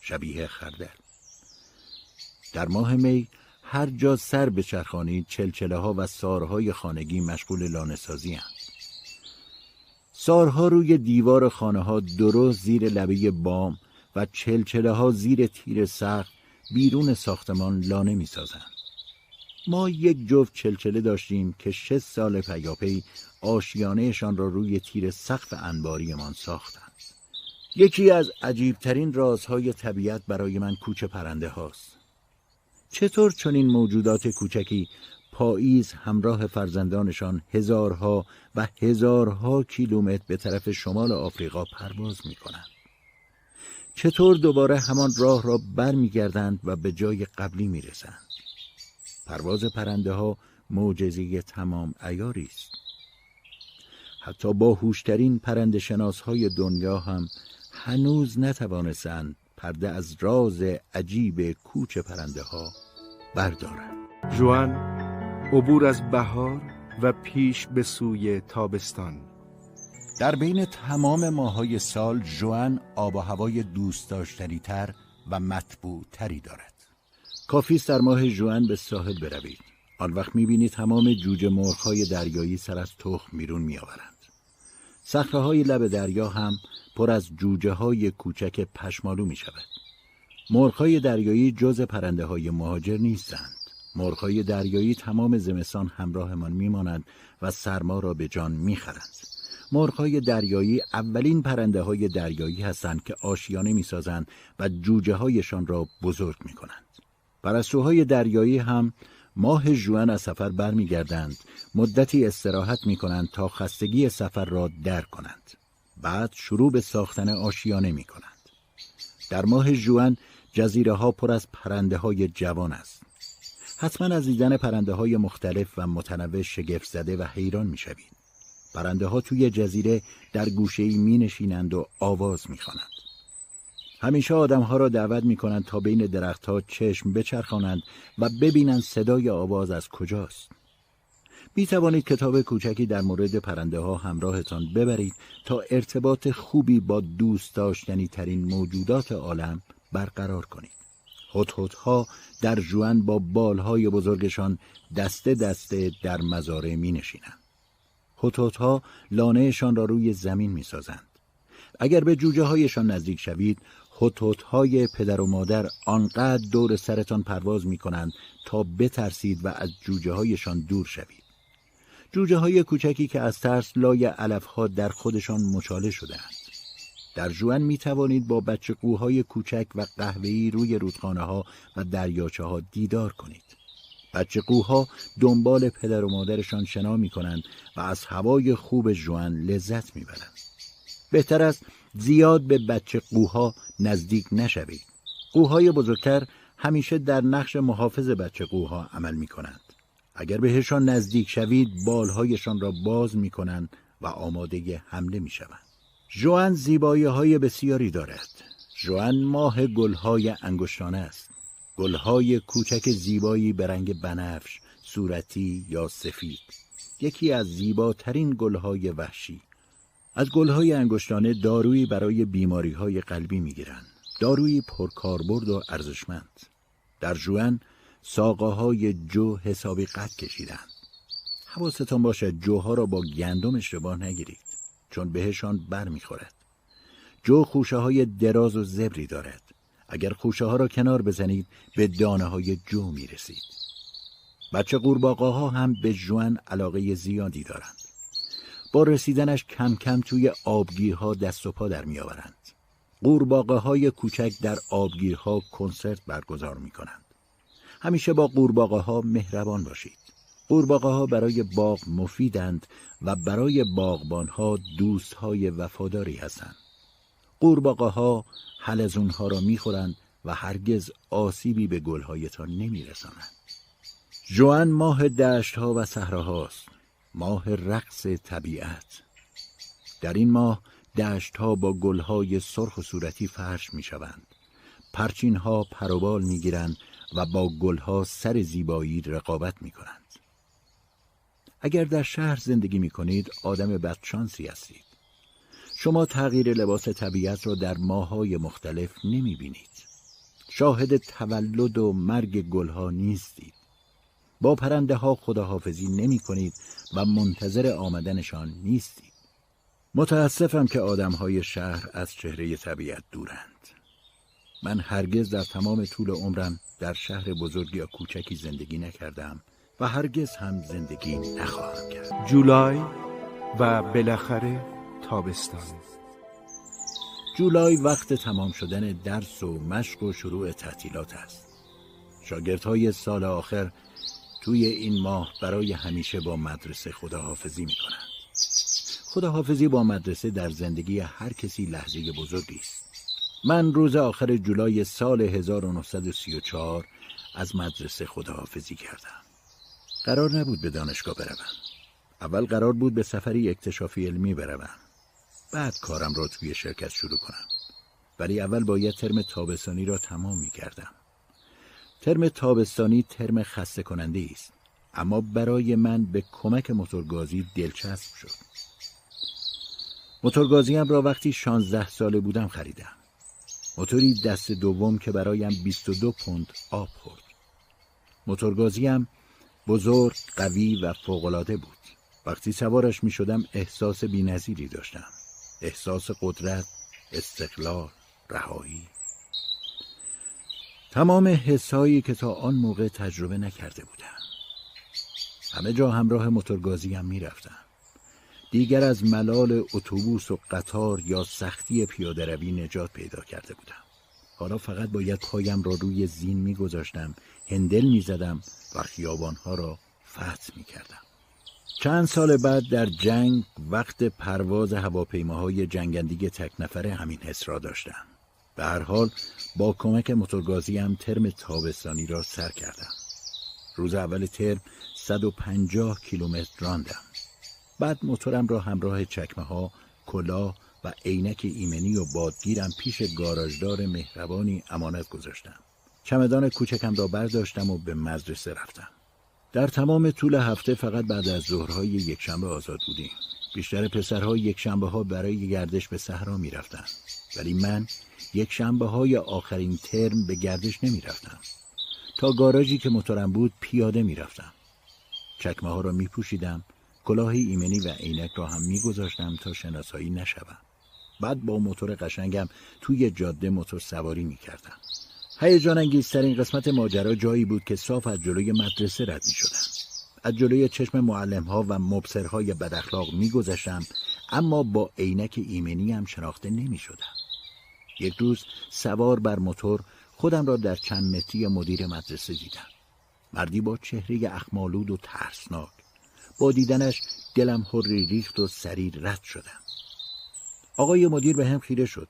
شبیه خردل. در ماه می هر جا سر به چرخانی چلچله ها و سارهای خانگی مشغول لانسازی هم. سارها روی دیوار خانه ها درست زیر لبه بام و چلچله ها زیر تیر سخت بیرون ساختمان لانه می سازند. ما یک جفت چلچله داشتیم که شش سال پیاپی آشیانهشان را روی تیر سقف انباریمان ساختند. یکی از عجیبترین رازهای طبیعت برای من کوچه پرنده هاست. چطور چنین موجودات کوچکی پاییز همراه فرزندانشان هزارها و هزارها کیلومتر به طرف شمال آفریقا پرواز می کنند. چطور دوباره همان راه را برمیگردند و به جای قبلی می رسند؟ پرواز پرنده ها معجزه تمام ایاری است. حتی با هوشترین پرنده شناس های دنیا هم هنوز نتوانستند پرده از راز عجیب کوچ پرنده ها بردارند.
جوان عبور از بهار و پیش به سوی تابستان.
در بین تمام ماهای سال جوان آب و هوای دوست داشتنی تر و مطبوع تری دارد. کافی در ماه جوان به ساحل بروید. آن وقت می‌بینید تمام جوجه مرغهای دریایی سر از تخم میرون میآورند. صخره های لب دریا هم پر از جوجه های کوچک پشمالو می شود. مرغهای دریایی جز پرنده های مهاجر نیستند. مرغهای دریایی تمام زمستان همراهمان میمانند و سرما را به جان می‌خرند. مرغهای دریایی اولین پرنده های دریایی هستند که آشیانه می‌سازند و جوجه هایشان را بزرگ می کنند. پرستوهای دریایی هم ماه جوان از سفر برمیگردند مدتی استراحت می کنند تا خستگی سفر را در کنند بعد شروع به ساختن آشیانه می کنند در ماه جوان جزیره ها پر از پرنده های جوان است حتما از دیدن پرنده های مختلف و متنوع شگفت زده و حیران می شوید پرنده ها توی جزیره در گوشه ای می نشینند و آواز می خوانند. همیشه آدمها را دعوت می کنند تا بین درختها چشم بچرخانند و ببینند صدای آواز از کجاست. می توانید کتاب کوچکی در مورد پرنده ها همراهتان ببرید تا ارتباط خوبی با دوست داشتنی ترین موجودات عالم برقرار کنید. هت ها در جوان با بالهای بزرگشان دسته دسته در مزارع می نشینند. هت ها لانهشان را روی زمین می سازند. اگر به جوجه هایشان نزدیک شوید هتوت های پدر و مادر آنقدر دور سرتان پرواز می کنند تا بترسید و از جوجه هایشان دور شوید. جوجه های کوچکی که از ترس لای علف ها در خودشان مچاله شدهاند. در جوان می توانید با بچه قوهای کوچک و قهوه‌ای روی رودخانه ها و دریاچه ها دیدار کنید. بچه قوها دنبال پدر و مادرشان شنا می کنند و از هوای خوب جوان لذت می برند. بهتر است زیاد به بچه قوها نزدیک نشوید. قوهای بزرگتر همیشه در نقش محافظ بچه قوها عمل می کنند. اگر بهشان نزدیک شوید بالهایشان را باز می کنند و آماده حمله می شوند. جوان زیبایی های بسیاری دارد. جوان ماه گلهای انگشتانه است. گلهای کوچک زیبایی به رنگ بنفش، صورتی یا سفید. یکی از زیباترین گلهای وحشی. از گلهای انگشتانه دارویی برای بیماری های قلبی می‌گیرند. دارویی پرکاربرد و ارزشمند. در جوان ساقه های جو حسابی قد کشیدند. حواستان باشد جوها را با گندم اشتباه نگیرید چون بهشان بر می‌خورد. جو خوشه های دراز و زبری دارد. اگر خوشه ها را کنار بزنید به دانه های جو می رسید. بچه قورباغه ها هم به جوان علاقه زیادی دارند. با رسیدنش کم کم توی آبگیرها دست و پا در می آورند. قورباغه های کوچک در آبگیرها کنسرت برگزار می کنند. همیشه با قورباغه ها مهربان باشید. قورباغه ها برای باغ مفیدند و برای باغبان ها دوست های وفاداری هستند. قورباغه ها حلزون ها را می‌خورند و هرگز آسیبی به گلهایتان نمیرسانند. جوان ماه دشت ها و صحراهاست. ماه رقص طبیعت در این ماه دشت ها با گل های سرخ و صورتی فرش می شوند. پرچین ها پروبال می گیرند و با گل ها سر زیبایی رقابت می کنند. اگر در شهر زندگی می کنید آدم بدشانسی هستید. شما تغییر لباس طبیعت را در ماهای مختلف نمی بینید. شاهد تولد و مرگ گلها نیستید. با پرنده ها خداحافظی نمی کنید و منتظر آمدنشان نیستید. متاسفم که آدم های شهر از چهره طبیعت دورند. من هرگز در تمام طول عمرم در شهر بزرگ یا کوچکی زندگی نکردم و هرگز هم زندگی نخواهم کرد.
جولای و بالاخره تابستان
جولای وقت تمام شدن درس و مشق و شروع تعطیلات است. شاگردهای سال آخر توی این ماه برای همیشه با مدرسه خداحافظی می کنند. خداحافظی با مدرسه در زندگی هر کسی لحظه بزرگی است. من روز آخر جولای سال 1934 از مدرسه خداحافظی کردم. قرار نبود به دانشگاه بروم. اول قرار بود به سفری اکتشافی علمی بروم. بعد کارم را توی شرکت شروع کنم. ولی اول باید ترم تابستانی را تمام می کردم. ترم تابستانی ترم خسته کننده است. اما برای من به کمک موتورگازی دلچسب شد. موتورگازیم را وقتی 16 ساله بودم خریدم. موتوری دست دوم که برایم 22 پوند آب خورد. موتورگازیم بزرگ، قوی و فوقالعاده بود. وقتی سوارش می شدم احساس بینظیری داشتم. احساس قدرت، استقلال، رهایی. تمام حسایی که تا آن موقع تجربه نکرده بودم. همه جا همراه موتورگازیم می رفتم. دیگر از ملال اتوبوس و قطار یا سختی پیاده روی نجات پیدا کرده بودم. حالا فقط باید پایم را روی زین می گذاشتم، هندل می زدم و خیابانها را فتح می کردم. چند سال بعد در جنگ وقت پرواز هواپیماهای جنگندگی تک نفره همین حس را داشتم. به هر حال با کمک موتورگازی هم ترم تابستانی را سر کردم. روز اول ترم 150 کیلومتر راندم. بعد موتورم را همراه چکمه ها، کلاه و عینک ایمنی و بادگیرم پیش گاراژدار مهربانی امانت گذاشتم. چمدان کوچکم را برداشتم و به مدرسه رفتم. در تمام طول هفته فقط بعد از ظهرهای یکشنبه آزاد بودیم. بیشتر پسرها یکشنبه ها برای گردش به صحرا می رفتن. ولی من یک های آخرین ترم به گردش نمی رفتم. تا گاراژی که موتورم بود پیاده می رفتم. چکمه ها را می پوشیدم کلاه ایمنی و عینک را هم میگذاشتم تا شناسایی نشوم بعد با موتور قشنگم توی جاده موتور سواری می‌کردم هیجان انگیزترین قسمت ماجرا جایی بود که صاف از جلوی مدرسه رد می شدم. از جلوی چشم معلم ها و مبصرهای بد اخلاق می گذشتم اما با عینک ایمنی هم شناخته نمی شدم. یک روز سوار بر موتور خودم را در چند متری مدیر مدرسه دیدم. مردی با چهره اخمالود و ترسناک با دیدنش دلم حری ریخت و سریع رد شدم. آقای مدیر به هم خیره شد.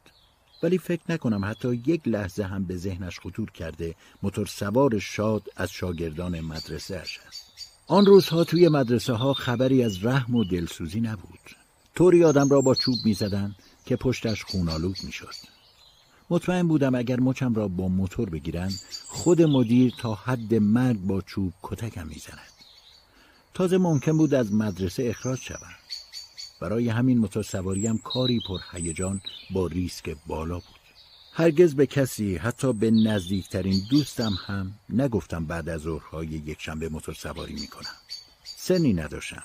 ولی فکر نکنم حتی یک لحظه هم به ذهنش خطور کرده موتور سوار شاد از شاگردان مدرسه اش است. آن روزها توی مدرسه ها خبری از رحم و دلسوزی نبود. طوری آدم را با چوب می‌زدند که پشتش خونالود می‌شد. مطمئن بودم اگر مچم را با موتور بگیرند خود مدیر تا حد مرگ با چوب کتکم می‌زند. تازه ممکن بود از مدرسه اخراج شوم. برای همین متسواریم کاری پر هیجان با ریسک بالا بود. هرگز به کسی حتی به نزدیکترین دوستم هم نگفتم بعد از ظهرهای یکشنبه موتور سواری می‌کنم. سنی نداشتم.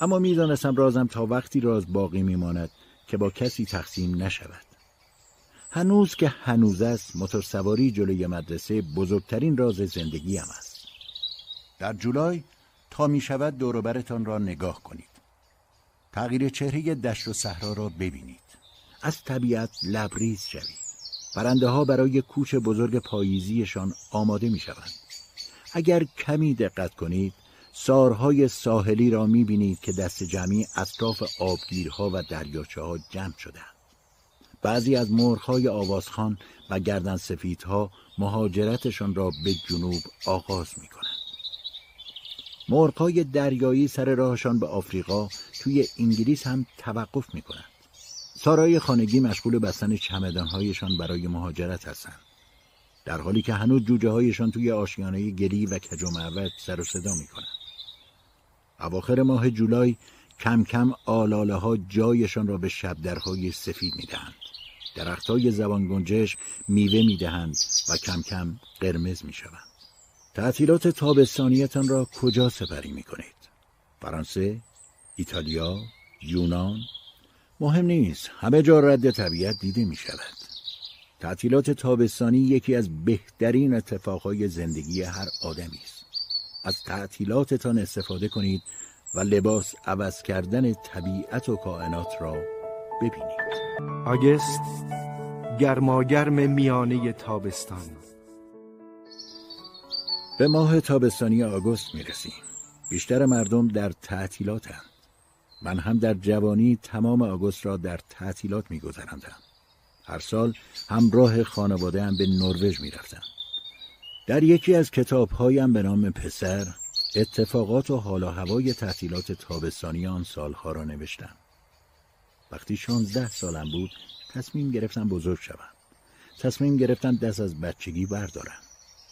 اما می‌دانستم رازم تا وقتی راز باقی میماند که با کسی تقسیم نشود. هنوز که هنوز است موتور سواری جلوی مدرسه بزرگترین راز زندگیم است. در جولای تا می شود دوروبرتان را نگاه کنید. تغییر چهره دشت و صحرا را ببینید. از طبیعت لبریز شوید. پرنده ها برای کوچ بزرگ پاییزیشان آماده می شوند اگر کمی دقت کنید سارهای ساحلی را می بینید که دست جمعی اطراف آبگیرها و دریاچه ها جمع شدند بعضی از مرغهای آوازخان و گردن سفیدها مهاجرتشان را به جنوب آغاز می کنند. مرغهای دریایی سر راهشان به آفریقا توی انگلیس هم توقف می کنند. سارای خانگی مشغول بستن چمدانهایشان برای مهاجرت هستند. در حالی که هنوز جوجه هایشان توی آشیانه گلی و کج و سر و صدا می کنند. اواخر ماه جولای کم کم آلاله ها جایشان را به شبدرهای سفید می دهند. درخت های زبان گنجش میوه می دهند و کم کم قرمز می شوند. تعطیلات تابستانیتان را کجا سپری می کنید؟ فرانسه؟ ایتالیا؟ یونان؟ مهم نیست همه جا رد طبیعت دیده می شود تعطیلات تابستانی یکی از بهترین اتفاقهای زندگی هر آدمی است از تعطیلاتتان استفاده کنید و لباس عوض کردن طبیعت و کائنات را ببینید
آگست گرماگرم میانه تابستان
به ماه تابستانی آگوست می‌رسیم. بیشتر مردم در تعطیلاتند. من هم در جوانی تمام آگوست را در تعطیلات میگذراندم. هر سال همراه خانواده هم به نروژ می‌رفتم. در یکی از کتابهایم به نام پسر اتفاقات و حال و هوای تعطیلات تابستانی آن سالها را نوشتم. وقتی شانزده سالم بود تصمیم گرفتم بزرگ شوم. تصمیم گرفتم دست از بچگی بردارم.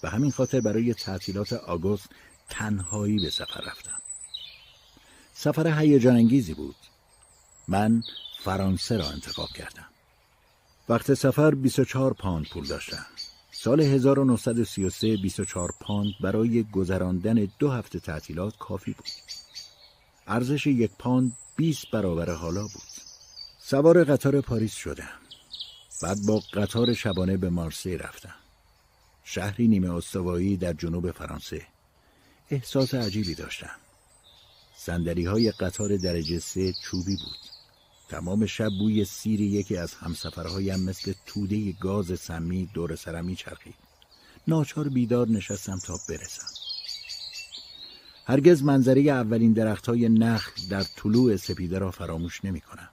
و همین خاطر برای تعطیلات آگوست تنهایی به سفر رفتم. سفر هیجان انگیزی بود. من فرانسه را انتخاب کردم. وقت سفر 24 پاند پول داشتم. سال 1933 24 پاند برای گذراندن دو هفته تعطیلات کافی بود. ارزش یک پاند 20 برابر حالا بود. سوار قطار پاریس شدم. بعد با قطار شبانه به مارسی رفتم. شهری نیمه استوایی در جنوب فرانسه. احساس عجیبی داشتم. صندلی های قطار درجه سه چوبی بود. تمام شب بوی سیر یکی از همسفرهایم مثل توده گاز سمی دور سرم چرخید ناچار بیدار نشستم تا برسم. هرگز منظره اولین درخت های نخل در طلوع سپیده را فراموش نمی کنم.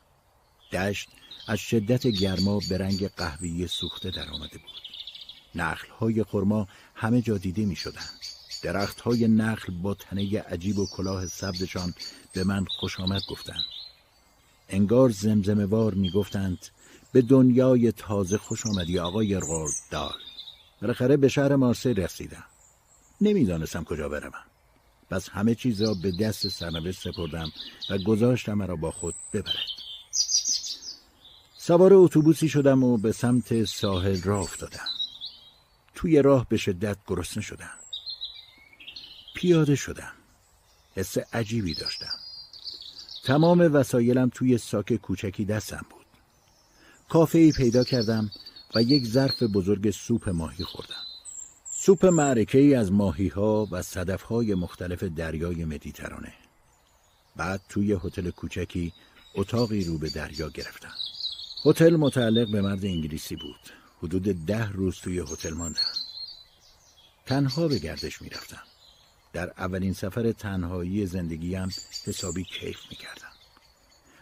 دشت از شدت گرما به رنگ قهوه‌ای سوخته در آمده بود. نخل های خرما همه جا دیده می شدند. درخت های نخل با تنه عجیب و کلاه سبزشان به من خوش آمد گفتند. انگار زمزموار می گفتند به دنیای تازه خوش آمدی آقای دال. بالاخره به شهر مارسی رسیدم. نمی‌دانستم کجا بروم. پس همه چیز را به دست سرنوشت سپردم و گذاشتم مرا با خود ببرد. سوار اتوبوسی شدم و به سمت ساحل راه افتادم. توی راه به شدت گرسنه شدم. پیاده شدم. حس عجیبی داشتم. تمام وسایلم توی ساک کوچکی دستم بود. کافه ای پیدا کردم و یک ظرف بزرگ سوپ ماهی خوردم. سوپ معرکه ای از ماهی ها و صدف های مختلف دریای مدیترانه. بعد توی هتل کوچکی اتاقی رو به دریا گرفتم. هتل متعلق به مرد انگلیسی بود. حدود ده روز توی هتل ماندم. تنها به گردش می‌رفتم. در اولین سفر تنهایی زندگیم حسابی کیف می‌کردم.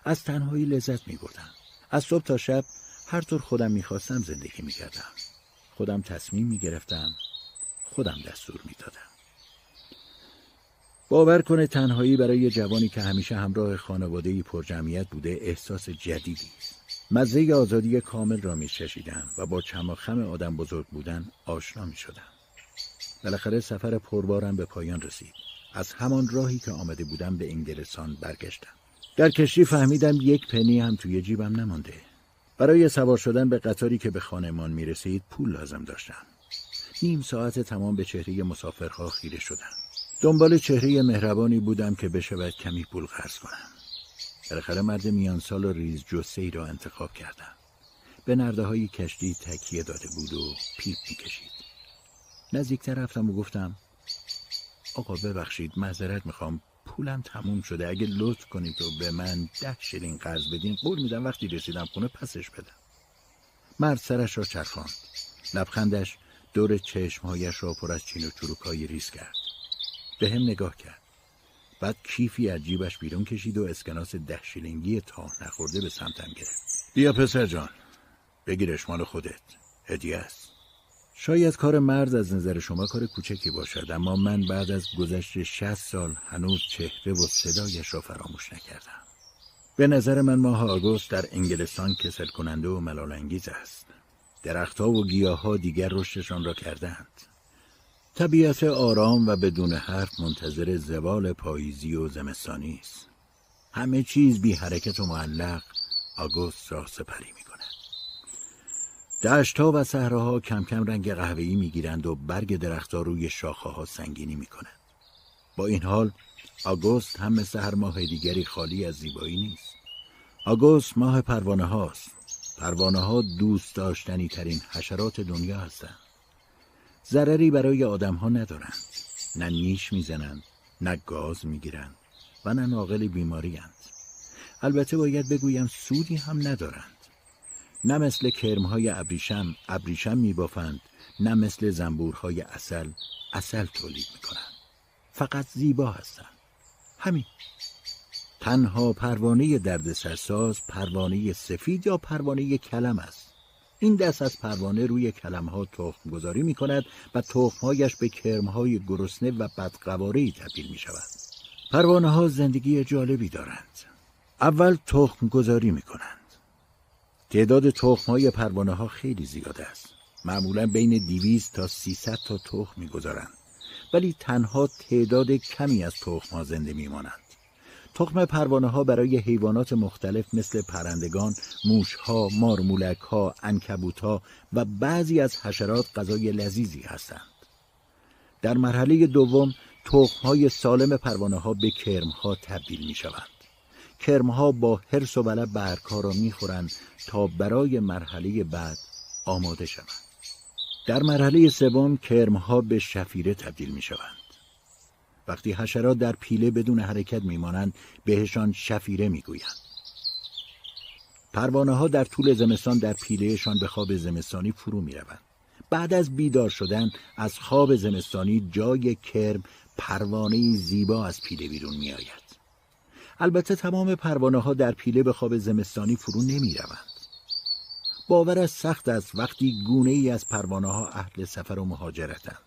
از تنهایی لذت میبردم. از صبح تا شب هر طور خودم می‌خواستم زندگی می‌کردم. خودم تصمیم می‌گرفتم. خودم دستور می‌دادم. باور کنه تنهایی برای جوانی که همیشه همراه خانواده پرجمعیت بوده احساس جدیدی است. مزه آزادی کامل را می و با چماخم آدم بزرگ بودن آشنا می شدم. بالاخره سفر پربارم به پایان رسید. از همان راهی که آمده بودم به انگلستان برگشتم. در کشتی فهمیدم یک پنی هم توی جیبم نمانده. برای سوار شدن به قطاری که به خانمان می رسید پول لازم داشتم. نیم ساعت تمام به چهره مسافرها خیره شدم. دنبال چهره مهربانی بودم که بشود کمی پول خرج کنم. بالاخره مرد میانسال و ریز جثه را انتخاب کردم. به نرده های کشتی تکیه داده بود و پیپ می‌کشید. نزدیکتر رفتم و گفتم آقا ببخشید معذرت می‌خوام پولم تموم شده. اگه لطف کنید و به من ده شیلینگ قرض بدین قول میدم وقتی رسیدم خونه پسش بدم. مرد سرش را چرخاند. لبخندش دور چشمهایش را پر از چین و چروکای ریز کرد. به هم نگاه کرد. بعد کیفی از جیبش بیرون کشید و اسکناس ده شیلینگی تا نخورده به سمتم گرفت. بیا پسر جان. بگیرش مال خودت. هدیه است. شاید کار مرد از نظر شما کار کوچکی باشد اما من بعد از گذشت شست سال هنوز چهره و صدایش را فراموش نکردم. به نظر من ماه آگوست در انگلستان کسل کننده و ملال انگیز است. درختها و گیاهها دیگر رشدشان را کردند طبیعت آرام و بدون حرف منتظر زوال پاییزی و زمستانی است همه چیز بی حرکت و معلق آگوست را سپری می دشتها و صحراها کم کم رنگ قهوه‌ای می‌گیرند و برگ درختها روی شاخه ها سنگینی می‌کنند. با این حال آگوست هم مثل هر ماه دیگری خالی از زیبایی نیست. آگوست ماه پروانه هاست. پروانه ها دوست داشتنی ترین حشرات دنیا هستند. ضرری برای آدم ها ندارند. نه نیش می‌زنند، نه گاز می‌گیرند و نه ناقل بیماری هند. البته باید بگویم سودی هم ندارند. نه مثل کرمهای ابریشم ابریشم میبافند نه مثل زنبورهای اصل اصل تولید می‌کنند فقط زیبا هستند همین تنها پروانه درد سرساز پروانه سفید یا پروانه کلم است این دست از پروانه روی کلم ها تخم گذاری می کند و تخمهایش به کرم های گرسنه و بدقواره تبدیل می شود پروانه ها زندگی جالبی دارند. اول تخم گذاری می کنند تعداد تخم های پروانه ها خیلی زیاد است. معمولا بین 200 تا 300 تا تخم می‌گذارند. ولی تنها تعداد کمی از تخم ها زنده میمانند. تخم پروانه ها برای حیوانات مختلف مثل پرندگان، موش ها، مارمولک ها، انکبوت ها و بعضی از حشرات غذای لذیذی هستند. در مرحله دوم تخم های سالم پروانه ها به کرم ها تبدیل می شوند. کرم ها با حرس و بله برگ ها را می خورند تا برای مرحله بعد آماده شوند. در مرحله سوم کرم ها به شفیره تبدیل می شوند. وقتی حشرات در پیله بدون حرکت میمانند بهشان شفیره می‌گویند پروانه ها در طول زمستان در پیلهشان به خواب زمستانی فرو می روند. بعد از بیدار شدن از خواب زمستانی جای کرم پروانه زیبا از پیله بیرون می آید. البته تمام پروانه ها در پیله به خواب زمستانی فرو نمی روند. باور از سخت است وقتی گونه ای از پروانه ها اهل سفر و مهاجرتند.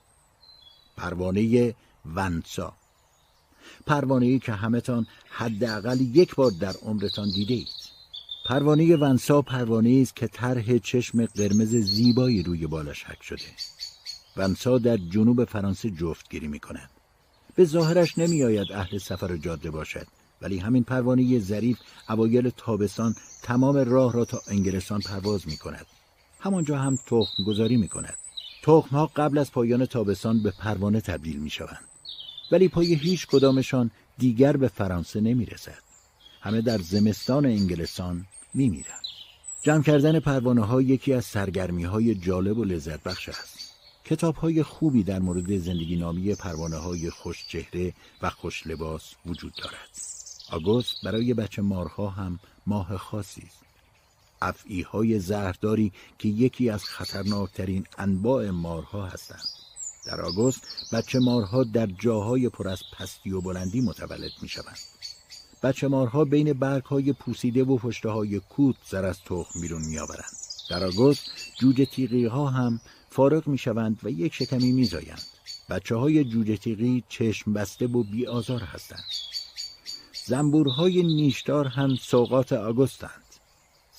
پروانه ونسا. پروانه ای که همتان حداقل یک بار در عمرتان دیده اید پروانه ونسا پروانه است که طرح چشم قرمز زیبایی روی بالش حک شده. ونسا در جنوب فرانسه جفتگیری می کند به ظاهرش نمی آید اهل سفر و جاده باشد ولی همین پروانه ظریف اوایل تابستان تمام راه را تا انگلستان پرواز می کند همانجا هم تخم گذاری می کند تخم ها قبل از پایان تابستان به پروانه تبدیل می شوند ولی پای هیچ کدامشان دیگر به فرانسه نمی رسد. همه در زمستان انگلستان می میرن. جمع کردن پروانه ها یکی از سرگرمی های جالب و لذت بخش است. کتاب های خوبی در مورد زندگی نامی پروانه های خوش چهره و خوش لباس وجود دارد. آگوست برای بچه مارها هم ماه خاصی است. افعی های زهرداری که یکی از خطرناکترین انواع مارها هستند. در آگوست بچه مارها در جاهای پر از پستی و بلندی متولد می شوند. بچه مارها بین برگ های پوسیده و پشته های کوت زر از تخم بیرون می آورند. در آگوست جوجه تیغی ها هم فارغ می شوند و یک شکمی می زایند. بچه های جوجه تیغی چشم بسته و بی آزار هستند. زنبورهای نیشدار هم سوقات آگوستند.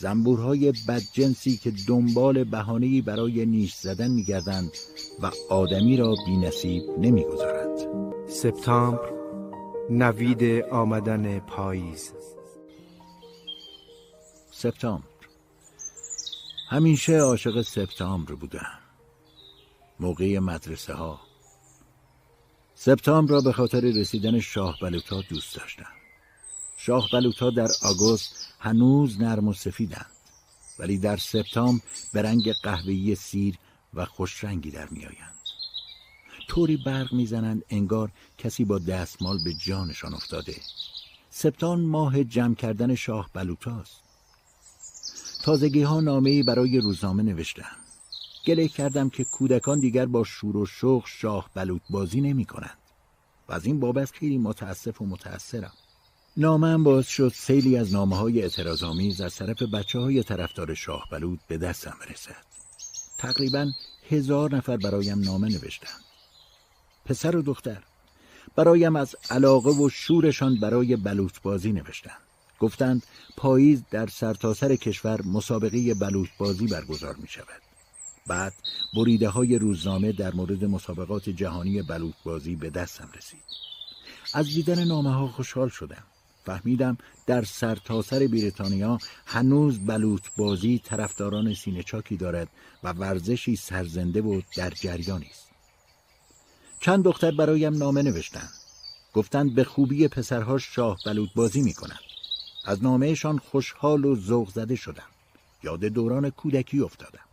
زنبورهای بدجنسی که دنبال بهانه‌ای برای نیش زدن میگردند و آدمی را بی نصیب نمی‌گذارند.
سپتامبر نوید آمدن پاییز.
سپتامبر. همیشه عاشق سپتامبر بودم. موقع مدرسه ها سپتامبر را به خاطر رسیدن شاه بلوتا دوست داشتم. شاه بلوتا در آگوست هنوز نرم و سفیدند. ولی در سپتامبر به رنگ قهوه‌ای سیر و خوشرنگی در میآیند. طوری برق می‌زنند انگار کسی با دستمال به جانشان افتاده. سپتان ماه جمع کردن شاه بلوتاست تازگی ها نامه برای روزنامه نوشتم. گله کردم که کودکان دیگر با شور و شوق شاه بلوط بازی نمی کنند و از این بابت خیلی متاسف و متأثرم. نامم باز شد سیلی از نامه های اعتراضآمیز از طرف بچه های طرفدار شاه بلود به دستم رسد. تقریبا هزار نفر برایم نامه نوشتند. پسر و دختر برایم از علاقه و شورشان برای بلوط بازی نوشتند. گفتند پاییز در سرتاسر سر کشور مسابقه بلوط بازی برگزار می شود. بعد بریده های روزنامه در مورد مسابقات جهانی بلوط بازی به دستم رسید. از دیدن نامه ها خوشحال شدم. فهمیدم در سرتاسر سر بریتانیا هنوز بلوط بازی طرفداران سینه چاکی دارد و ورزشی سرزنده و در جریانی است. چند دختر برایم نامه نوشتند. گفتند به خوبی پسرها شاه بلوط بازی می کنند از نامهشان خوشحال و ذوق زده شدم. یاد دوران کودکی افتادم.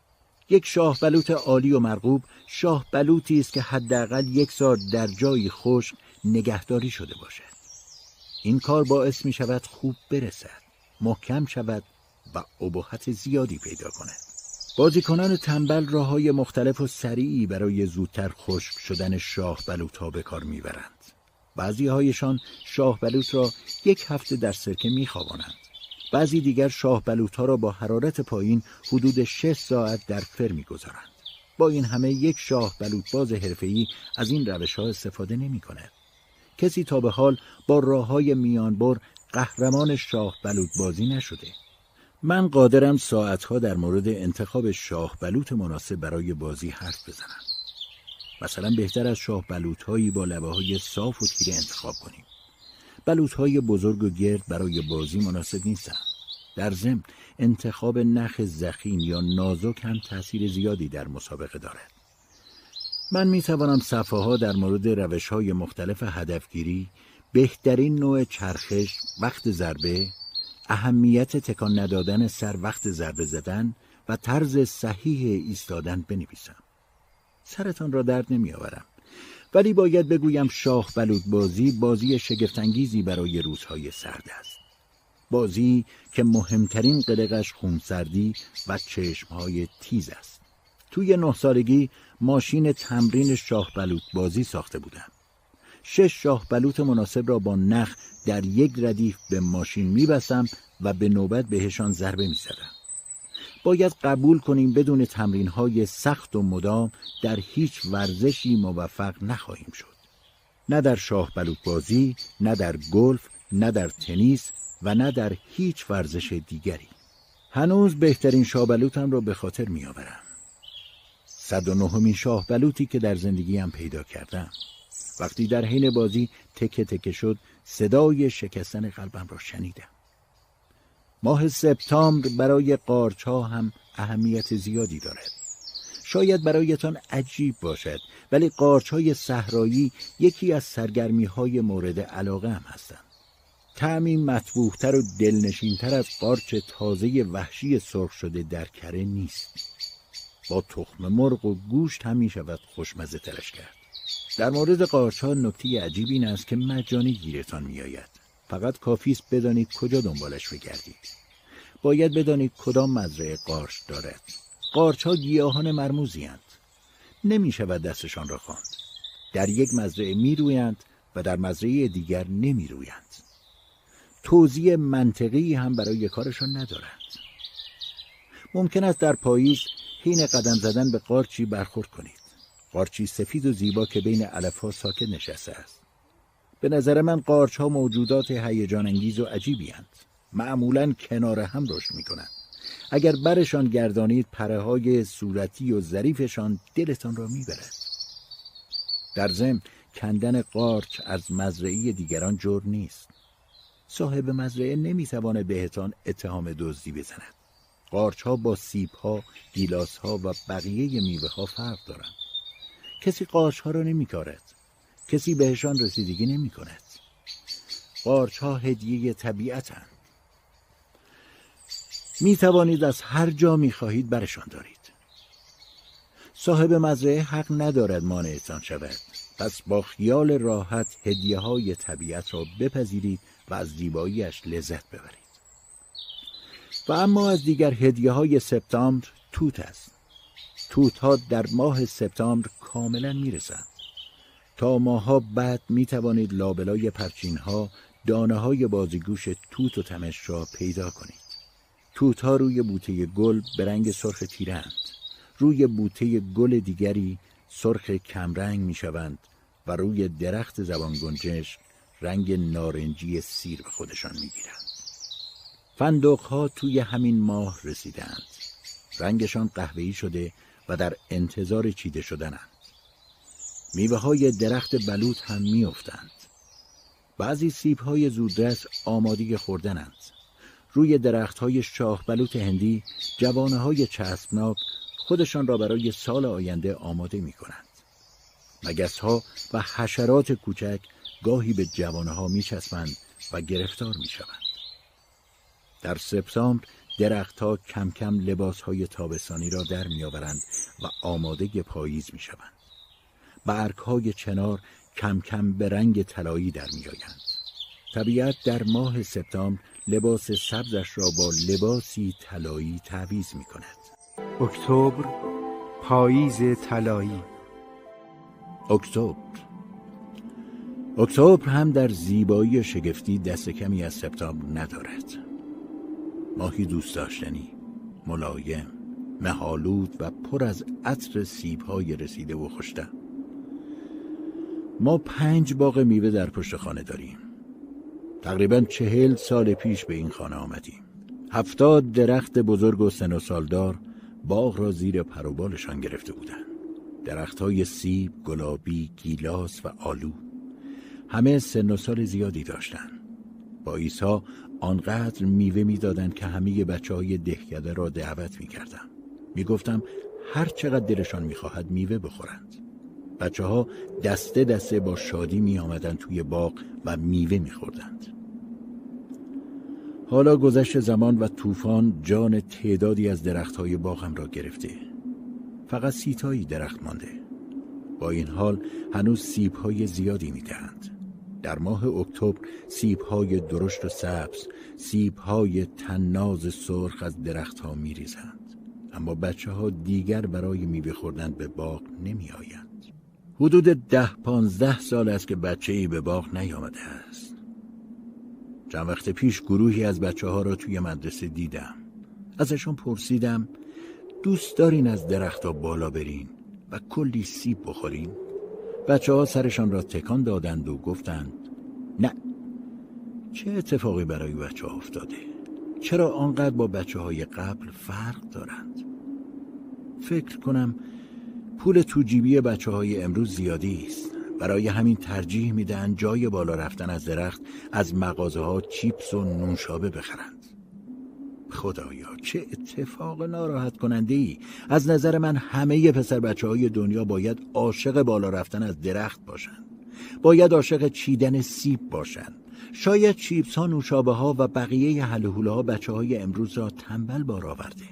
یک شاه بلوط عالی و مرغوب شاه بلوطی است که حداقل یک سال در جایی خشک نگهداری شده باشد. این کار باعث می شود خوب برسد محکم شود و ابهت زیادی پیدا کند بازیکنان تنبل راه های مختلف و سریعی برای زودتر خشک شدن شاه بلوط ها به کار می‌برند. بعضی هایشان شاه بلوط را یک هفته در سرکه میخوابانند. بعضی دیگر شاه بلوط ها را با حرارت پایین حدود 6 ساعت در فر می‌گذارند. با این همه یک شاه بلوط باز حرفه‌ای از این روش ها استفاده نمی کند. کسی تا به حال با راه های میانبر قهرمان شاه بلوط بازی نشده. من قادرم ساعتها در مورد انتخاب شاه بلوط مناسب برای بازی حرف بزنم. مثلا بهتر از شاه بلوط هایی با لبه های صاف و تیره انتخاب کنیم. بلوط های بزرگ و گرد برای بازی مناسب نیستن. در ضمن انتخاب نخ زخیم یا نازک هم تاثیر زیادی در مسابقه دارد. من می توانم صفحه ها در مورد روش های مختلف هدفگیری، بهترین نوع چرخش، وقت ضربه، اهمیت تکان ندادن سر وقت ضربه زدن و طرز صحیح ایستادن بنویسم. سرتان را درد نمی آورم. ولی باید بگویم شاه بلود بازی بازی شگفتانگیزی برای روزهای سرد است. بازی که مهمترین قلقش خونسردی و چشمهای تیز است. توی نه سالگی ماشین تمرین شاه بلوط بازی ساخته بودم. شش شاه بلوط مناسب را با نخ در یک ردیف به ماشین میبستم و به نوبت بهشان ضربه می‌زدم. باید قبول کنیم بدون تمرین های سخت و مدام در هیچ ورزشی موفق نخواهیم شد. نه در شاه بلوط بازی، نه در گلف، نه در تنیس و نه در هیچ ورزش دیگری. هنوز بهترین شابلوتم را به خاطر میآورم. صد و نهمین شاه بلوطی که در زندگیم پیدا کردم. وقتی در حین بازی تکه تکه شد صدای شکستن قلبم را شنیدم. ماه سپتامبر برای قارچها هم اهمیت زیادی دارد. شاید برایتان عجیب باشد ولی قارچهای صحرایی یکی از سرگرمی های مورد علاقه هم هستند. تعمی مطبوحتر و دلنشینتر از قارچ تازه وحشی سرخ شده در کره نیست. با تخم مرغ و گوشت هم می خوشمزه ترش کرد. در مورد قارچ ها نکته عجیب این است که مجانی گیرتان می آید. فقط کافی است بدانید کجا دنبالش بگردید. باید بدانید کدام مزرعه قارچ دارد. قارچ ها گیاهان مرموزی هند. نمی شود دستشان را خواند. در یک مزرعه می رویند و در مزرعه دیگر نمی رویند. توضیح منطقی هم برای کارشان ندارند. ممکن است در پاییز حین قدم زدن به قارچی برخورد کنید. قارچی سفید و زیبا که بین علفها ساکت نشسته است. به نظر من قارچ ها موجودات هیجان انگیز و عجیبی هستند معمولا کنار هم رشد می کنند اگر برشان گردانید پره های صورتی و ظریفشان دلتان را می‌برد. در ضمن کندن قارچ از مزرعی دیگران جور نیست. صاحب مزرعه نمی‌تواند بهتان اتهام دزدی بزند. قارچ ها با سیب ها، گیلاس ها و بقیه میوه ها فرق دارند. کسی قارچ ها را نمی کارد. کسی بهشان رسیدگی نمی کند. قارچ ها هدیه طبیعتند. می توانید از هر جا می خواهید برشان دارید. صاحب مزرعه حق ندارد مانعتان شود. پس با خیال راحت هدیه های طبیعت را بپذیرید و از زیباییش لذت ببرید. و اما از دیگر هدیه های سپتامبر توت است. توت ها در ماه سپتامبر کاملا می‌رسند. تا ماها بعد می توانید لابلای پرچین ها دانه های بازیگوش توت و تمش را پیدا کنید. توت ها روی بوته گل به رنگ سرخ تیرند. روی بوته گل دیگری سرخ کمرنگ می شوند و روی درخت زبان گنجش رنگ نارنجی سیر به خودشان می گیرند فندق ها توی همین ماه رسیدند رنگشان قهوه‌ای شده و در انتظار چیده شدنند میوه های درخت بلوط هم میافتند بعضی سیب های زودرس آماده خوردنند روی درخت های شاه بلوط هندی جوانه های چسبناک خودشان را برای سال آینده آماده می کنند. مگس ها و حشرات کوچک گاهی به جوانه ها می چسبند و گرفتار می شوند. در سپتامبر درختها کم کم لباس های تابستانی را در میآورند و آماده پاییز می شوند. برگ های چنار کم کم به رنگ طلایی در میآیند. طبیعت در ماه سپتامبر لباس سبزش را با لباسی طلایی تعویض می کند.
اکتبر پاییز طلایی
اکتبر اکتبر هم در زیبایی شگفتی دست کمی از سپتامبر ندارد ماهی دوست داشتنی ملایم مهالود و پر از عطر سیبهای رسیده و خوشتم ما پنج باغ میوه در پشت خانه داریم. تقریبا چهل سال پیش به این خانه آمدیم. هفتاد درخت بزرگ و سن و سالدار باغ را زیر پروبالشان گرفته بودند. درخت های سیب، گلابی، گیلاس و آلو همه سن و سال زیادی داشتند. با آنقدر میوه می‌دادند که همه بچه های دهکده را دعوت می‌کردم می‌گفتم هر چقدر دلشان می‌خواهد میوه بخورند بچه ها دسته دسته با شادی می آمدن توی باغ و میوه می خوردند. حالا گذشت زمان و طوفان جان تعدادی از درختهای باغم را گرفته. فقط سیتایی درخت مانده. با این حال هنوز سیبهای زیادی می. در ماه اکتبر سیبهای درشت و سبز، سیبهای تناز سرخ از درختها می ریزند. اما بچه ها دیگر برای میوه خوردن به باغ نمی آیند. حدود ده پانزده سال است که بچه ای به باغ نیامده است چند وقت پیش گروهی از بچه ها را توی مدرسه دیدم ازشون پرسیدم دوست دارین از درخت ها بالا برین و کلی سیب بخورین بچه ها سرشان را تکان دادند و گفتند نه چه اتفاقی برای بچه ها افتاده؟ چرا آنقدر با بچه های قبل فرق دارند؟ فکر کنم پول تو جیبی بچه های امروز زیادی است. برای همین ترجیح میدن جای بالا رفتن از درخت از مغازه ها چیپس و نونشابه بخرند. خدایا چه اتفاق ناراحت کننده ای از نظر من همه پسر بچه های دنیا باید عاشق بالا رفتن از درخت باشند باید عاشق چیدن سیب باشند شاید چیپس ها نوشابه ها و بقیه حلهوله ها بچه های امروز را تنبل بار آورده.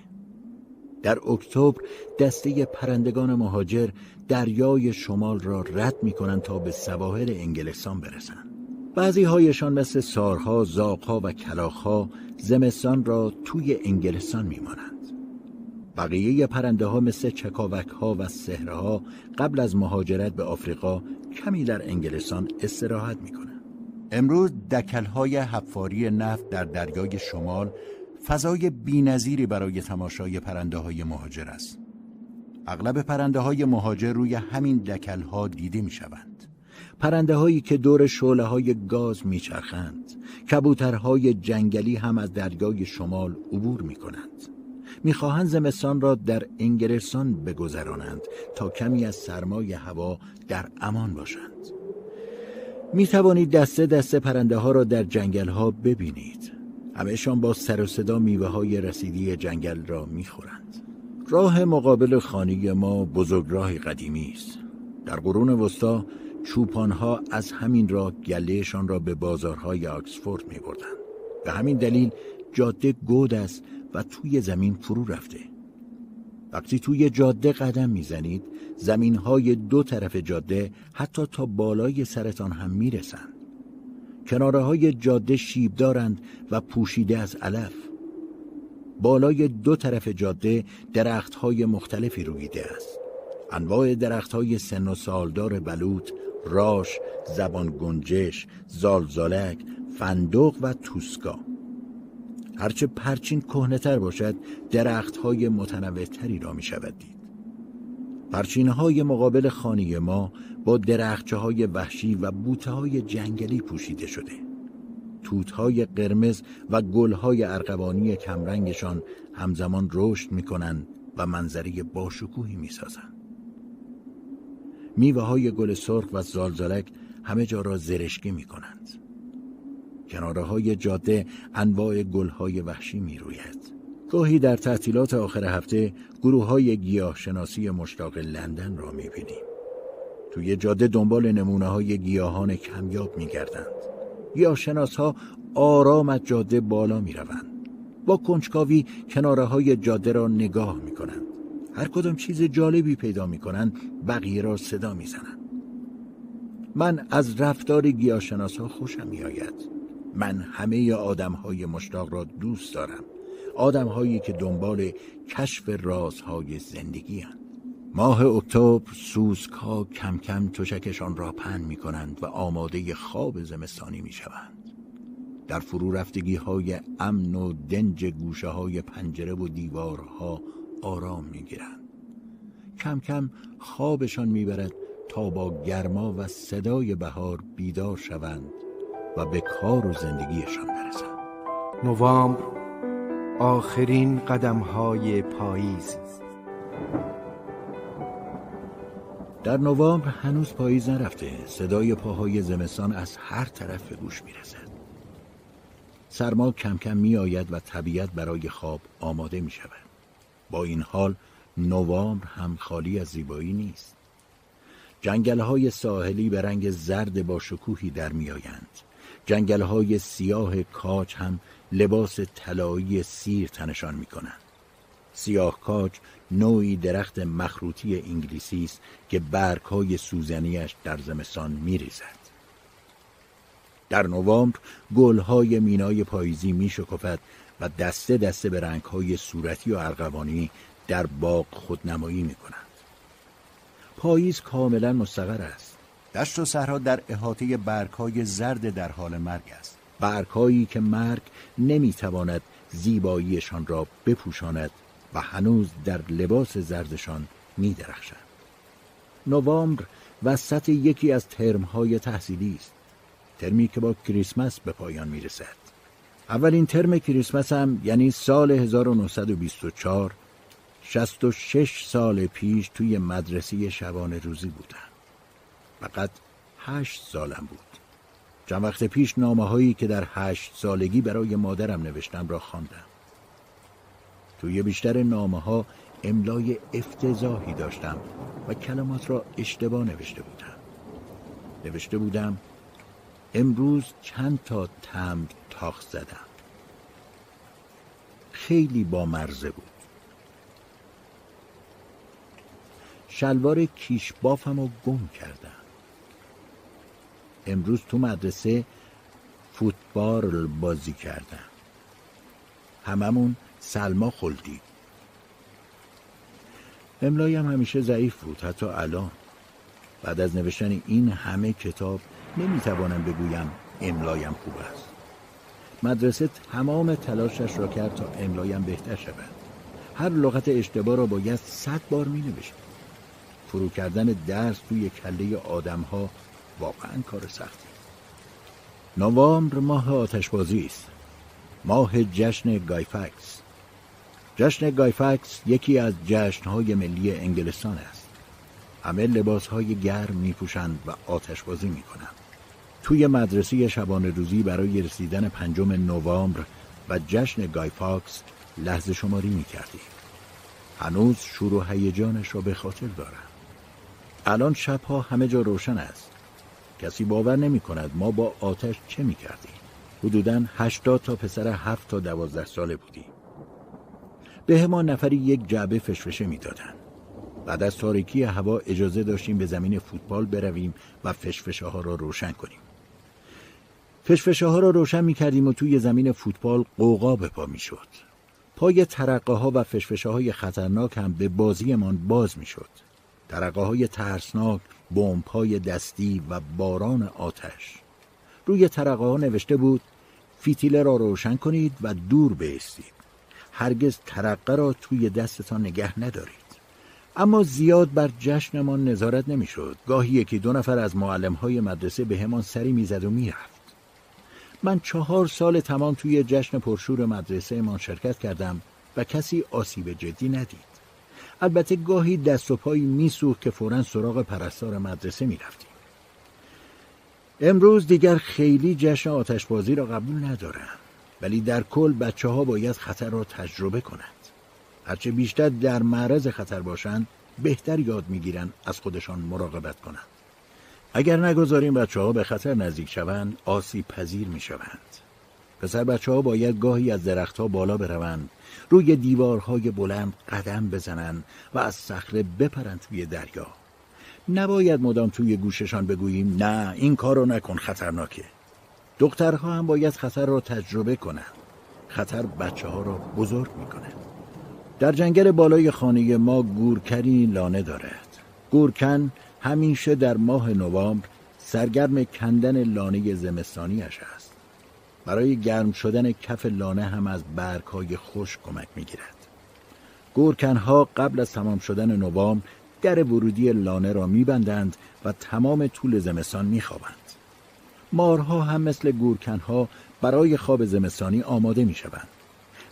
در اکتبر دسته پرندگان مهاجر دریای شمال را رد می کنند تا به سواحل انگلستان برسند. بعضی هایشان مثل سارها، زاقها و کلاخها زمستان را توی انگلستان می مانند. بقیه پرنده ها مثل چکاوک ها و سهره ها قبل از مهاجرت به آفریقا کمی در انگلستان استراحت می کنند. امروز دکل های حفاری نفت در دریای شمال فضای بینظیری برای تماشای پرنده های مهاجر است. اغلب پرنده های مهاجر روی همین دکل ها دیده می شوند. پرنده هایی که دور شعله های گاز می چرخند. کبوترهای جنگلی هم از دریای شمال عبور می کنند. می‌خواهند زمستان را در انگلستان بگذرانند تا کمی از سرمای هوا در امان باشند. می توانید دسته دسته پرنده ها را در جنگل ها ببینید. همهشان با سر و صدا میوه های رسیدی جنگل را می‌خورند راه مقابل خانه ما بزرگ راه قدیمی است در قرون وسطا چوپانها از همین راه گلهشان را به بازارهای آکسفورد می بردن. به همین دلیل جاده گود است و توی زمین فرو رفته. وقتی توی جاده قدم می‌زنید زمین های دو طرف جاده حتی تا بالای سرتان هم می‌رسند. کناره های جاده شیب دارند و پوشیده از علف. بالای دو طرف جاده درخت های مختلفی رویده است. انواع درخت های سن و سالدار بلوط راش، زبان گنجش، زالزالک، فندق و توسکا. هرچه پرچین کهنهتر باشد درخت های متنوعتری را می شود دید. پرچینه های مقابل خانه ما با درخچه های وحشی و بوته های جنگلی پوشیده شده. توت های قرمز و گل های ارغوانی کمرنگشان همزمان رشد می کنند و منظری باشکوهی می سازند. میوه های گل سرخ و زالزالک همه جا را زرشکی می کنند. کناره های جاده انواع گل های وحشی می روید. گاهی در تعطیلات آخر هفته گروه های گیاه شناسی مشتاق لندن را می بینیم. توی جاده دنبال نمونه های گیاهان کمیاب می گردند. گیاه شناس ها آرام از جاده بالا می روند. با کنجکاوی کناره های جاده را نگاه می کنند. هر کدام چیز جالبی پیدا می کنند بقیه را صدا می زنند. من از رفتار گیاهشناس ها خوشم می آید. من همه آدم های مشتاق را دوست دارم. آدم هایی که دنبال کشف رازهای زندگی هن. ماه اکتبر سوسکا کم کم تشکشان را پن می کنند و آماده خواب زمستانی می شوند. در فرو رفتگی های امن و دنج گوشه های پنجره و دیوارها آرام می گیرند. کم کم خوابشان می‌برد تا با گرما و صدای بهار بیدار شوند و به کار و زندگیشان برسند.
نوامبر آخرین قدم های پاییز.
در نوامبر هنوز پاییز نرفته. صدای پاهای زمستان از هر طرف به گوش می‌رسد. سرما کم کم می آید و طبیعت برای خواب آماده می شود با این حال نوامبر هم خالی از زیبایی نیست. جنگل های ساحلی به رنگ زرد با شکوهی در میآیند. جنگل های سیاه کاج هم لباس طلایی سیر تنشان می کنند سیاه کاج نوعی درخت مخروطی انگلیسی است که برگ های سوزنیش در زمستان می ریزد. در نوامبر گل های مینای پاییزی می شکفد و دسته دسته به رنگ های صورتی و ارغوانی در باغ خودنمایی می کنند. پاییز کاملا مستقر است. دشت و صحرا در احاطه برگهای زرد در حال مرگ است. برگهایی که مرگ نمی‌تواند زیباییشان را بپوشاند و هنوز در لباس زردشان می درخشند. نوامبر وسط یکی از ترمهای تحصیلی است. ترمی که با کریسمس به پایان می رسد. اولین ترم کریسمس هم یعنی سال 1924 شش سال پیش توی مدرسه شبانه روزی بودم. فقط هشت سالم بود. چند وقت پیش نامه هایی که در هشت سالگی برای مادرم نوشتم را خواندم. توی بیشتر نامه ها املای افتضاحی داشتم و کلمات را اشتباه نوشته بودم. نوشته بودم امروز چند تا تمر تاخ زدم. خیلی با مرزه بود. شلوار کیش بافم رو گم کردم. امروز تو مدرسه فوتبال بازی کردم. هممون سلما خلدی املایم همیشه ضعیف بود حتی الان. بعد از نوشتن این همه کتاب نمی‌توانم بگویم املایم خوب است. مدرسه تمام تلاشش را کرد تا املایم بهتر شود هر لغت اشتباه را باید صد بار می نوشت فرو کردن درس توی کله آدم ها واقعا کار سختی. نوامبر ماه آتشبازی است. ماه جشن گایفکس. جشن گایفکس یکی از جشنهای ملی انگلستان است. همه لباسهای گرم می پوشند و آتشبازی می کنند توی مدرسه شبانه روزی برای رسیدن پنجم نوامبر و جشن گایفاکس لحظه شماری می کردیم. هنوز شور و هیجانش را به خاطر دارم. الان شبها همه جا روشن است. کسی باور نمی کند ما با آتش چه می کردیم حدودا هشتاد تا پسر هفت تا دوازده ساله بودیم. به ما نفری یک جعبه فشفشه می دادن. بعد از تاریکی هوا اجازه داشتیم به زمین فوتبال برویم و فشفشه ها را روشن کنیم. فشفشه ها را روشن می کردیم و توی زمین فوتبال قوقا به پا می شد. پای ترقه ها و فشفشه های خطرناک هم به بازیمان باز می شد. ترقه های ترسناک، بمب های دستی و باران آتش. روی ترقه ها نوشته بود فیتیله را روشن کنید و دور بیستید. هرگز ترقه را توی دستتان نگه ندارید. اما زیاد بر جشنمان نظارت نمی‌شد. گاهی یکی دو نفر از معلم های مدرسه به همان سری می‌زد و می‌رفت. من چهار سال تمام توی جشن پرشور مدرسه ما شرکت کردم و کسی آسیب جدی ندید. البته گاهی دست و پایی میسوخت که فورا سراغ پرستار مدرسه می‌رفتیم. امروز دیگر خیلی جشن آتشبازی را قبول ندارم ولی در کل بچه ها باید خطر را تجربه کنند. هرچه بیشتر در معرض خطر باشند بهتر یاد می‌گیرند از خودشان مراقبت کنند. اگر نگذاریم بچه ها به خطر نزدیک شوند آسیب پذیر می شوند. پسر بچه ها باید گاهی از درختها بالا بروند روی دیوارهای بلند قدم بزنند و از صخره بپرند توی دریا. نباید مدام توی گوششان بگوییم نه این کارو نکن خطرناکه. دخترها هم باید خطر را تجربه کنند. خطر بچه ها را بزرگ می‌کنه در جنگل بالای خانه ما گورکنی لانه دارد. گورکن همیشه در ماه نوامبر سرگرم کندن لانه زمستانیش است. برای گرم شدن کف لانه هم از برگهای خوش کمک می‌گیرد. گورکنها قبل از تمام شدن نوامبر در ورودی لانه را میبندند و تمام طول زمستان میخوابند. مارها هم مثل گورکنها برای خواب زمستانی آماده می‌شوند.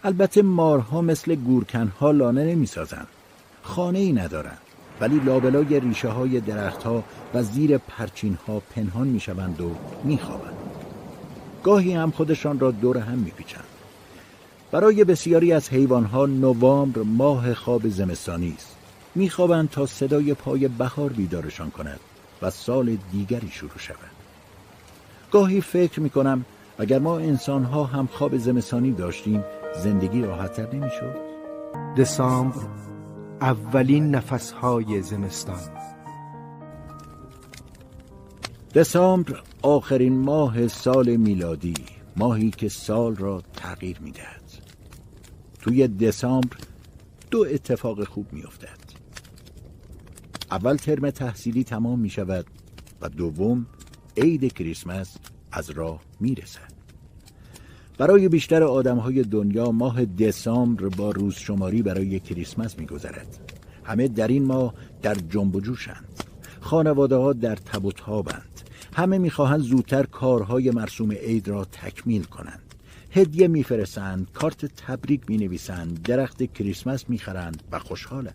البته مارها مثل گورکنها لانه نمی‌سازند. خانه ای ندارند. ولی لابلای ریشه های درختها و زیر پرچین ها پنهان می‌شوند و میخوابند. گاهی هم خودشان را دور هم میپیچند. برای بسیاری از حیوانها نوامبر ماه خواب زمستانی است. میخوابند تا صدای پای بهار بیدارشان کند و سال دیگری شروع شود. گاهی فکر می‌کنم اگر ما انسانها هم خواب زمستانی داشتیم زندگی راحتتر نمی‌شد.
دسامبر اولین نفسهای زمستان.
دسامبر آخرین ماه سال میلادی ماهی که سال را تغییر می‌دهد. توی دسامبر دو اتفاق خوب میافتد. اول ترم تحصیلی تمام می شود و دوم عید کریسمس از راه می رسد. برای بیشتر آدم های دنیا ماه دسامبر با روز شماری برای کریسمس می گذرد. همه در این ماه در جنب و جوشند. خانواده ها در تب و تابند. همه می‌خواهند زودتر کارهای مرسوم عید را تکمیل کنند. هدیه میفرستند، کارت تبریک می نویسند، درخت کریسمس می‌خرند و خوشحالند.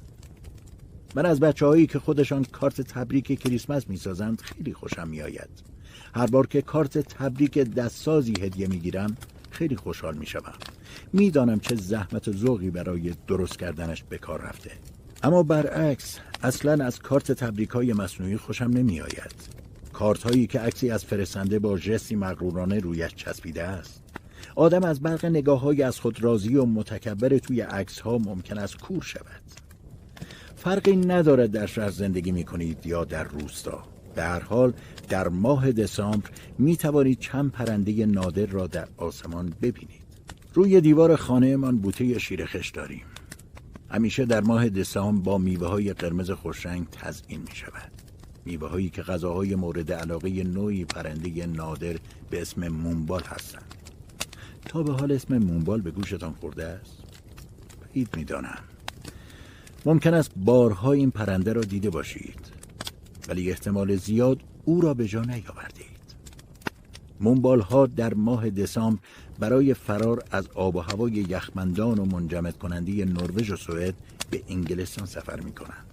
من از بچه هایی که خودشان کارت تبریک کریسمس می‌سازند خیلی خوشم میآید. هر بار که کارت تبریک دستسازی هدیه می‌گیرم خیلی خوشحال می‌شوم. می‌دانم چه زحمت و ذوقی برای درست کردنش به کار رفته. اما برعکس اصلا از کارت تبریک های مصنوعی خوشم نمیآید. کارت هایی که عکسی از فرستنده با جستی مغرورانه رویش چسبیده است. آدم از برق نگاه های از خود راضی و متکبر توی عکس ها ممکن است کور شود. فرقی ندارد در شهر زندگی می کنید یا در روستا در حال در ماه دسامبر می توانید چند پرنده نادر را در آسمان ببینید. روی دیوار خانه من بوته شیرخش داریم. همیشه در ماه دسامبر با میوه های قرمز خوشرنگ تزئین می شود میوه هایی که غذاهای مورد علاقه نوعی پرنده نادر به اسم مونبال هستند. تا به حال اسم مونبال به گوشتان خورده است؟ بعید می‌دانم. ممکن است بارها این پرنده را دیده باشید. ولی احتمال زیاد او را به جا نیاوردید منبال ها در ماه دسامبر برای فرار از آب و هوای یخمندان و منجمد کننده نروژ و سوئد به انگلستان سفر می کنند.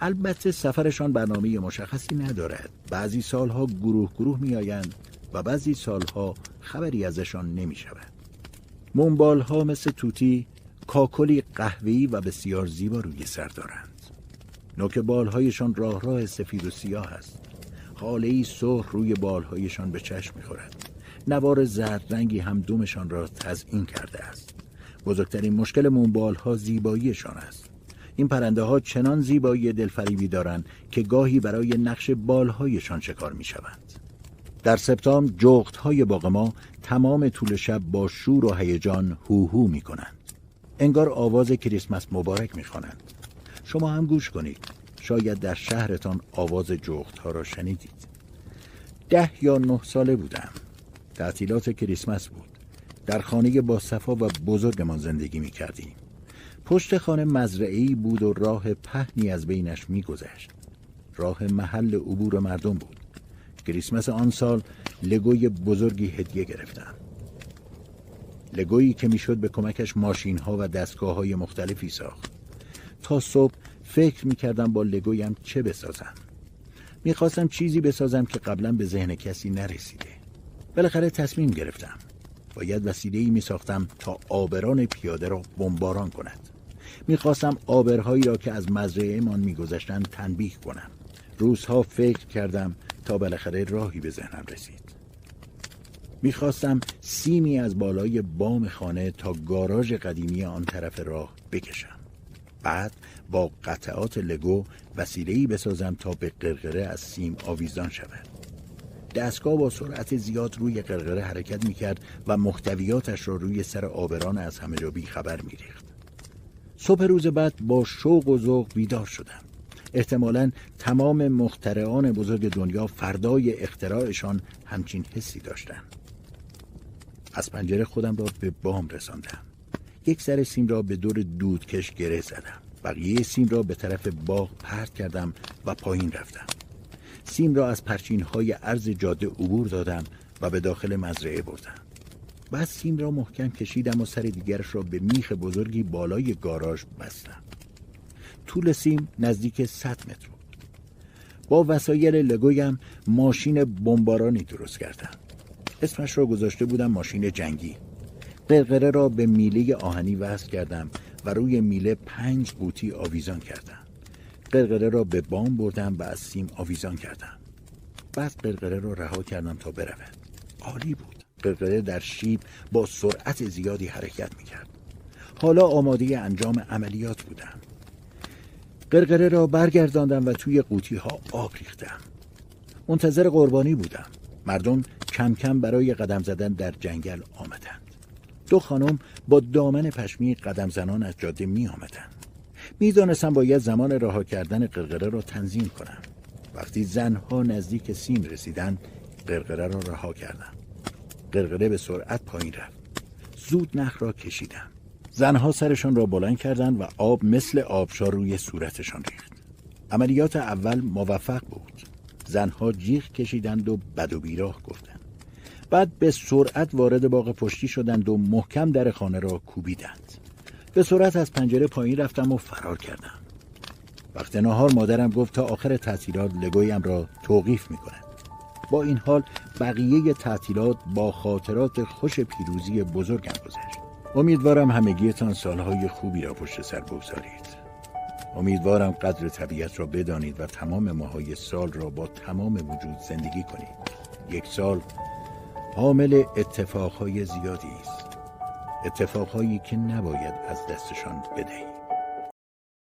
البته سفرشان برنامه مشخصی ندارد. بعضی سالها گروه گروه می آیند و بعضی سالها خبری ازشان نمی شود. منبال ها مثل توتی کاکلی قهوه‌ای و بسیار زیبا روی سر دارند نوک بالهایشان راه راه سفید و سیاه است. حاله سرخ روی بالهایشان به چشم می‌خورد. نوار زرد رنگی هم دومشان را تزئین کرده است. بزرگترین مشکل مونبالها زیباییشان است. این پرنده ها چنان زیبایی دلفریبی دارند که گاهی برای نقش بالهایشان شکار می شوند. در سپتامبر جغت های باغ ما تمام طول شب با شور و هیجان هوهو می کنند. انگار آواز کریسمس مبارک می‌خوانند. شما هم گوش کنید. شاید در شهرتان آواز جغت ها را شنیدید. ده یا نه ساله بودم. تعطیلات کریسمس بود. در خانه با صفا و بزرگمان زندگی می کردیم پشت خانه مزرعی بود و راه پهنی از بینش میگذشت. راه محل عبور مردم بود. کریسمس آن سال لگوی بزرگی هدیه گرفتم. لگویی که می‌شد به کمکش ماشین ها و دستگاه های مختلفی ساخت. تا صبح فکر می‌کردم با لگویم چه بسازم. می‌خواستم چیزی بسازم که قبلا به ذهن کسی نرسیده. بالاخره تصمیم گرفتم. باید وسیله ای می ساختم تا آبران پیاده را بمباران کند. می‌خواستم آبرهایی را که از مزرعه می میگذشتند تنبیه کنم. روزها فکر کردم تا بالاخره راهی به ذهنم رسید. می‌خواستم سیمی از بالای بام خانه تا گاراژ قدیمی آن طرف راه بکشم. بعد با قطعات لگو وسیله‌ای بسازم تا به قرقره از سیم آویزان شود. دستگاه با سرعت زیاد روی قرقره حرکت می‌کرد و محتویاتش را روی سر آبران از همه جا خبر میریخت. صبح روز بعد با شوق و ذوق بیدار شدم. احتمالا تمام مخترعان بزرگ دنیا فردای اختراعشان همچین حسی داشتند. از پنجره خودم را به بام رساندم. یک سر سیم را به دور دودکش گره زدم. بقیه سیم را به طرف باغ پرت کردم و پایین رفتم. سیم را از پرچین های عرض جاده عبور دادم و به داخل مزرعه بردم. بعد سیم را محکم کشیدم و سر دیگرش را به میخ بزرگی بالای گاراژ بستم. طول سیم نزدیک 100 متر بود. با وسایل لگویم ماشین بمبارانی درست کردم. اسمش را گذاشته بودم ماشین جنگی. قرقره را به میله آهنی وصل کردم و روی میله پنج قوطی آویزان کردم. قرقره را به بام بردم و از سیم آویزان کردم. بعد قرقره را رها کردم تا برود. عالی بود. قرقره در شیب با سرعت زیادی حرکت می‌کرد. حالا آماده انجام عملیات بودم. قرقره را برگرداندم و توی قوطی ها آب ریختم. منتظر قربانی بودم. مردم کم کم برای قدم زدن در جنگل آمدند دو خانم با دامن پشمی قدم زنان از جاده می آمدند می‌دانستم باید زمان رها کردن قرقره را تنظیم کنم. وقتی زنها نزدیک سیم رسیدن قرقره را رها کردم. قرقره به سرعت پایین رفت. زود نخ را کشیدم. زنها سرشان را بلند کردند و آب مثل آبشار روی صورتشان ریخت. عملیات اول موفق بود. زنها جیغ کشیدند و بد و بیراه گفتند. بعد به سرعت وارد باغ پشتی شدند و محکم در خانه را کوبیدند. به سرعت از پنجره پایین رفتم و فرار کردم. وقت نهار مادرم گفت تا آخر تعطیلات لگویم را توقیف می‌کند. با این حال بقیه تعطیلات با خاطرات خوش پیروزی بزرگم گذشت. امیدوارم همگیتان سالهای خوبی را پشت سر بگذارید. امیدوارم قدر طبیعت را بدانید و تمام ماهای سال را با تمام وجود زندگی کنید. یک سال حامل اتفاقهای زیادی است. اتفاقهایی که نباید از دستشان بدهید.